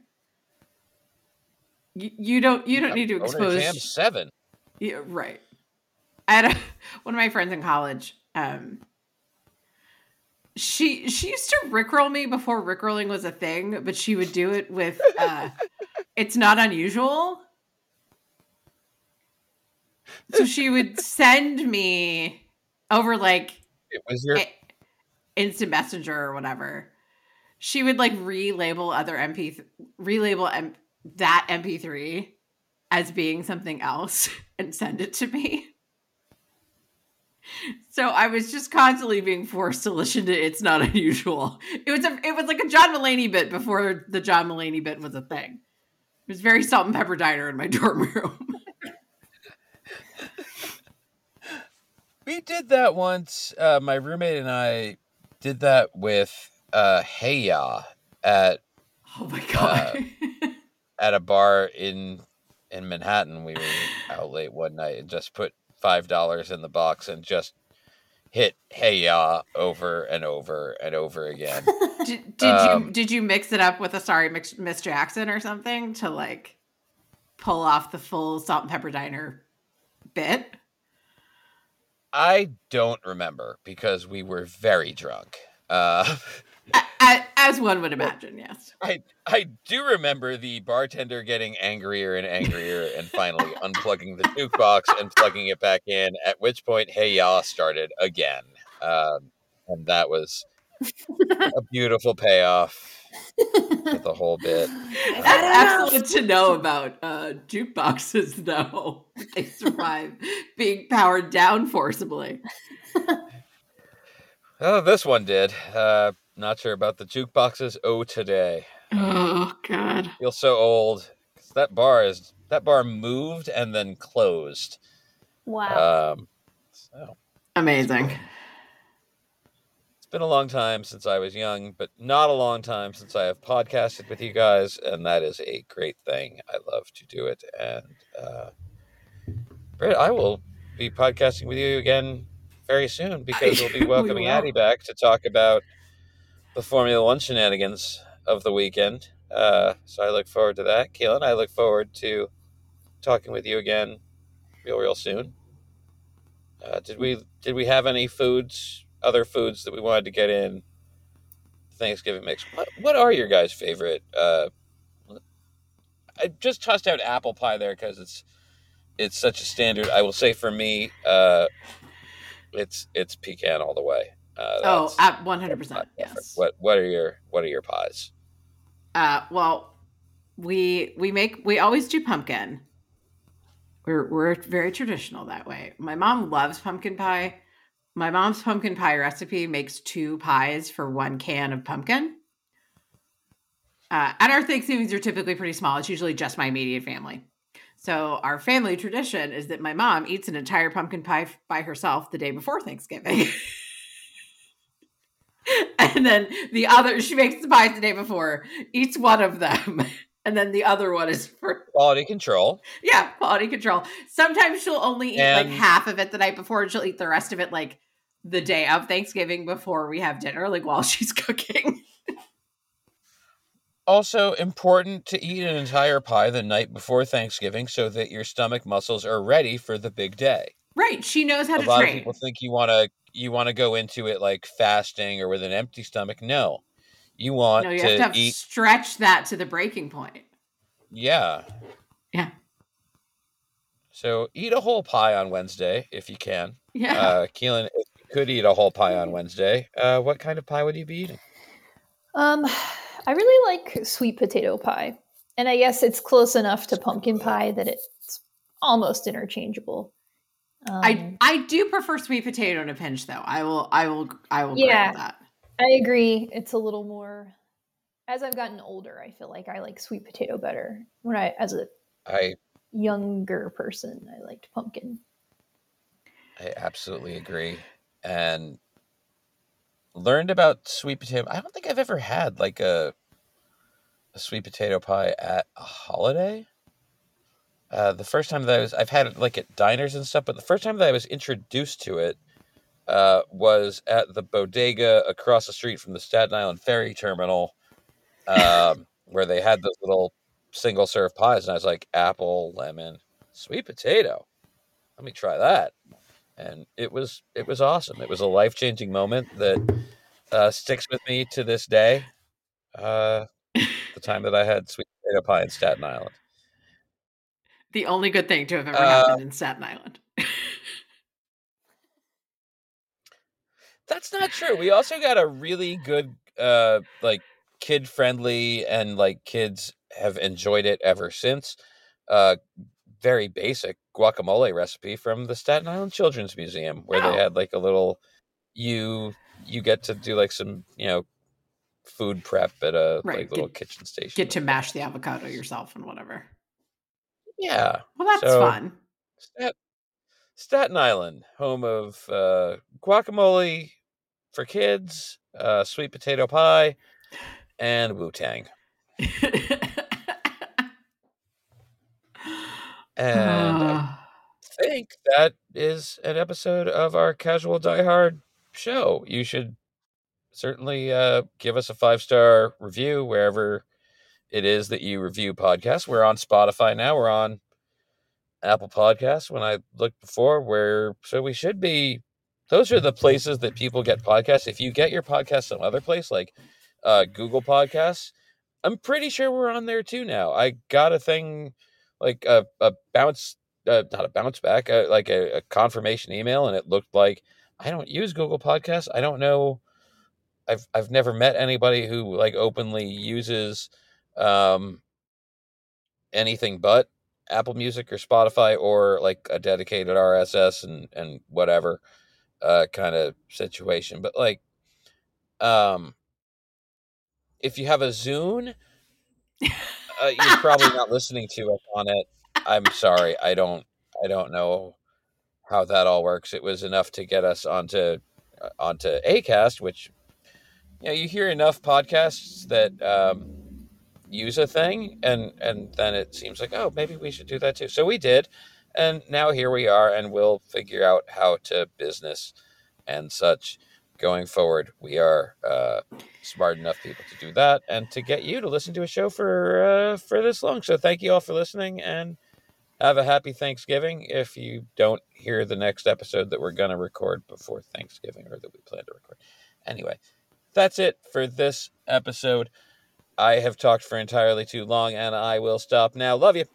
[SPEAKER 3] You, you don't you don't need to
[SPEAKER 1] Boner
[SPEAKER 3] expose
[SPEAKER 1] Jam seven.
[SPEAKER 3] yeah, right. I had a, one of my friends in college. Um, she she used to rickroll me before rickrolling was a thing, but she would do it with uh, "It's not unusual." So she would send me over like
[SPEAKER 1] It was your
[SPEAKER 3] instant messenger or whatever. She would like relabel other MP th- relabel M- that MP3 as being something else and send it to me. So I was just constantly being forced to listen to "It's Not Unusual." It was a, it was like a John Mulaney bit before the John Mulaney bit was a thing. It was very salt and pepper diner in my dorm room.
[SPEAKER 1] We did that once. Uh, my roommate and I did that with uh, Hey Ya at
[SPEAKER 3] Oh my god!
[SPEAKER 1] at a bar in in Manhattan. We were out late one night and just put five dollars in the box and just hit Hey Ya over and over and over again.
[SPEAKER 3] did, did you
[SPEAKER 1] Um,
[SPEAKER 3] did you mix it up with a sorry Miss Jackson or something to like pull off the full salt and pepper diner bit?
[SPEAKER 1] I don't remember because we were very drunk. Uh,
[SPEAKER 3] As one would imagine, yes.
[SPEAKER 1] I I do remember the bartender getting angrier and angrier and finally unplugging the jukebox and plugging it back in. At which point, Hey Ya started again, um, and that was a beautiful payoff with the whole bit.
[SPEAKER 3] That's excellent to know about uh, jukeboxes, though. They survive being powered down forcibly.
[SPEAKER 1] Oh, this one did. Uh, not sure about the jukeboxes. Oh, today
[SPEAKER 3] Oh God!
[SPEAKER 1] feel so old. That bar is that bar moved and then closed.
[SPEAKER 2] Wow.
[SPEAKER 1] Um, so
[SPEAKER 3] Amazing.
[SPEAKER 1] it's been a long time since I was young, but not a long time since I have podcasted with you guys, and that is a great thing. I love to do it, and uh, Britt, I will be podcasting with you again very soon because we'll be welcoming
[SPEAKER 3] will.
[SPEAKER 1] Addie back to talk about the Formula One shenanigans of the weekend. Uh, so I look forward to that. Keelin, I look forward to talking with you again real, real soon. Uh, did we did we have any foods, other foods that we wanted to get in Thanksgiving mix? What what are your guys' favorite? Uh, I just tossed out apple pie there because it's it's such a standard. I will say for me, uh, it's it's pecan all the way. Uh,
[SPEAKER 3] Oh, at one hundred percent. Yes.
[SPEAKER 1] What what are your what are your pies?
[SPEAKER 3] Uh, well, we we make we always do pumpkin. We're we're very traditional that way. My mom loves pumpkin pie. My mom's pumpkin pie recipe makes two pies for one can of pumpkin. Uh, and our Thanksgivings are typically pretty small. It's usually just my immediate family. So our family tradition is that my mom eats an entire pumpkin pie by herself the day before Thanksgiving. and then the other she makes the pies the day before, eats one of them, and then the other one is for
[SPEAKER 1] Quality control.
[SPEAKER 3] yeah, quality control. Sometimes she'll only eat like half of it the night before, and she'll eat the rest of it like the day of Thanksgiving before we have dinner, like while she's cooking.
[SPEAKER 1] Also important to eat an entire pie the night before Thanksgiving so that your stomach muscles are ready for the big day.
[SPEAKER 3] Right. She knows how
[SPEAKER 1] a
[SPEAKER 3] to
[SPEAKER 1] lot
[SPEAKER 3] train.
[SPEAKER 1] of people think you want to you want to go into it like fasting or with an empty stomach. No, you want
[SPEAKER 3] no, you
[SPEAKER 1] to,
[SPEAKER 3] have to have
[SPEAKER 1] eat.
[SPEAKER 3] stretch that to the breaking point.
[SPEAKER 1] Yeah.
[SPEAKER 3] Yeah.
[SPEAKER 1] So eat a whole pie on Wednesday if you can.
[SPEAKER 3] Yeah.
[SPEAKER 1] Uh, Keelin, if you could eat a whole pie on Wednesday, uh, what kind of pie would you be eating?
[SPEAKER 2] Um, I really like sweet potato pie, and I guess it's close enough to pumpkin pie that it's almost interchangeable. Um,
[SPEAKER 3] I I do prefer sweet potato in a pinch though. I will I will I will grant
[SPEAKER 2] Yeah.
[SPEAKER 3] that.
[SPEAKER 2] I agree. It's a little more. As I've gotten older, I feel like I like sweet potato better. When I, as a
[SPEAKER 1] I
[SPEAKER 2] younger person, I liked pumpkin.
[SPEAKER 1] I absolutely agree. And learned about sweet potato. I don't think I've ever had like a a sweet potato pie at a holiday. Uh, the first time that I was, I've had it like at diners and stuff, but the first time that I was introduced to it uh, was at the bodega across the street from the Staten Island ferry terminal, um, where they had those little single serve pies, and I was like, apple, lemon, sweet potato. Let me try that, and it was it was awesome. It was a life changing moment that uh, sticks with me to this day. Uh, the time that I had sweet potato pie in Staten Island.
[SPEAKER 3] The only good thing to have ever
[SPEAKER 1] Uh,
[SPEAKER 3] happened in Staten Island.
[SPEAKER 1] That's not true. We also got a really good, uh, like kid friendly, and like kids have enjoyed it ever since. Uh, very basic guacamole recipe from the Staten Island Children's Museum, where
[SPEAKER 3] Oh.
[SPEAKER 1] they had like a little you you get to do like some you know food prep at a
[SPEAKER 3] Right,
[SPEAKER 1] like little
[SPEAKER 3] get-
[SPEAKER 1] kitchen station.
[SPEAKER 3] Get to mash the avocado yourself and whatever.
[SPEAKER 1] Yeah.
[SPEAKER 3] Well, that's
[SPEAKER 1] So-
[SPEAKER 3] fun.
[SPEAKER 1] Stat- Staten Island, home of uh, guacamole for kids, uh, sweet potato pie, and Wu Tang. And I
[SPEAKER 3] Ah.
[SPEAKER 1] think that is an episode of our Casual Die Hard show. You should certainly uh, give us a five star review wherever it is that you review podcasts. We're on Spotify now. We're on Apple Podcasts. When I looked before, where so we should be. Those are the places that people get podcasts. If you get your podcast some other place like uh, Google Podcasts, I'm pretty sure we're on there too now. I got a thing like a, a bounce, uh, not a bounce back, uh, like a, a confirmation email, and it looked like I don't use Google Podcasts. I don't know. I've I've never met anybody who like openly uses um, anything but Apple Music or Spotify or like a dedicated RSS and and whatever uh, kind of situation. But like, um, if you have a Zune, uh, you're probably not listening to us on it. I'm sorry, I don't I don't know how that all works. It was enough to get us onto uh, onto Acast, which you know you hear enough podcasts that um, use a thing, and and then it seems like oh maybe we should do that too. So we did, and now here we are, and we'll figure out how to business and such going forward. We are uh, smart enough people to do that, and to get you to listen to a show for uh, for this long. So thank you all for listening, and have a happy Thanksgiving. If you don't hear the next episode that we're gonna record before Thanksgiving, or that we plan to record, anyway, that's it for this episode. I have talked for entirely too long, and I will stop now. Love you.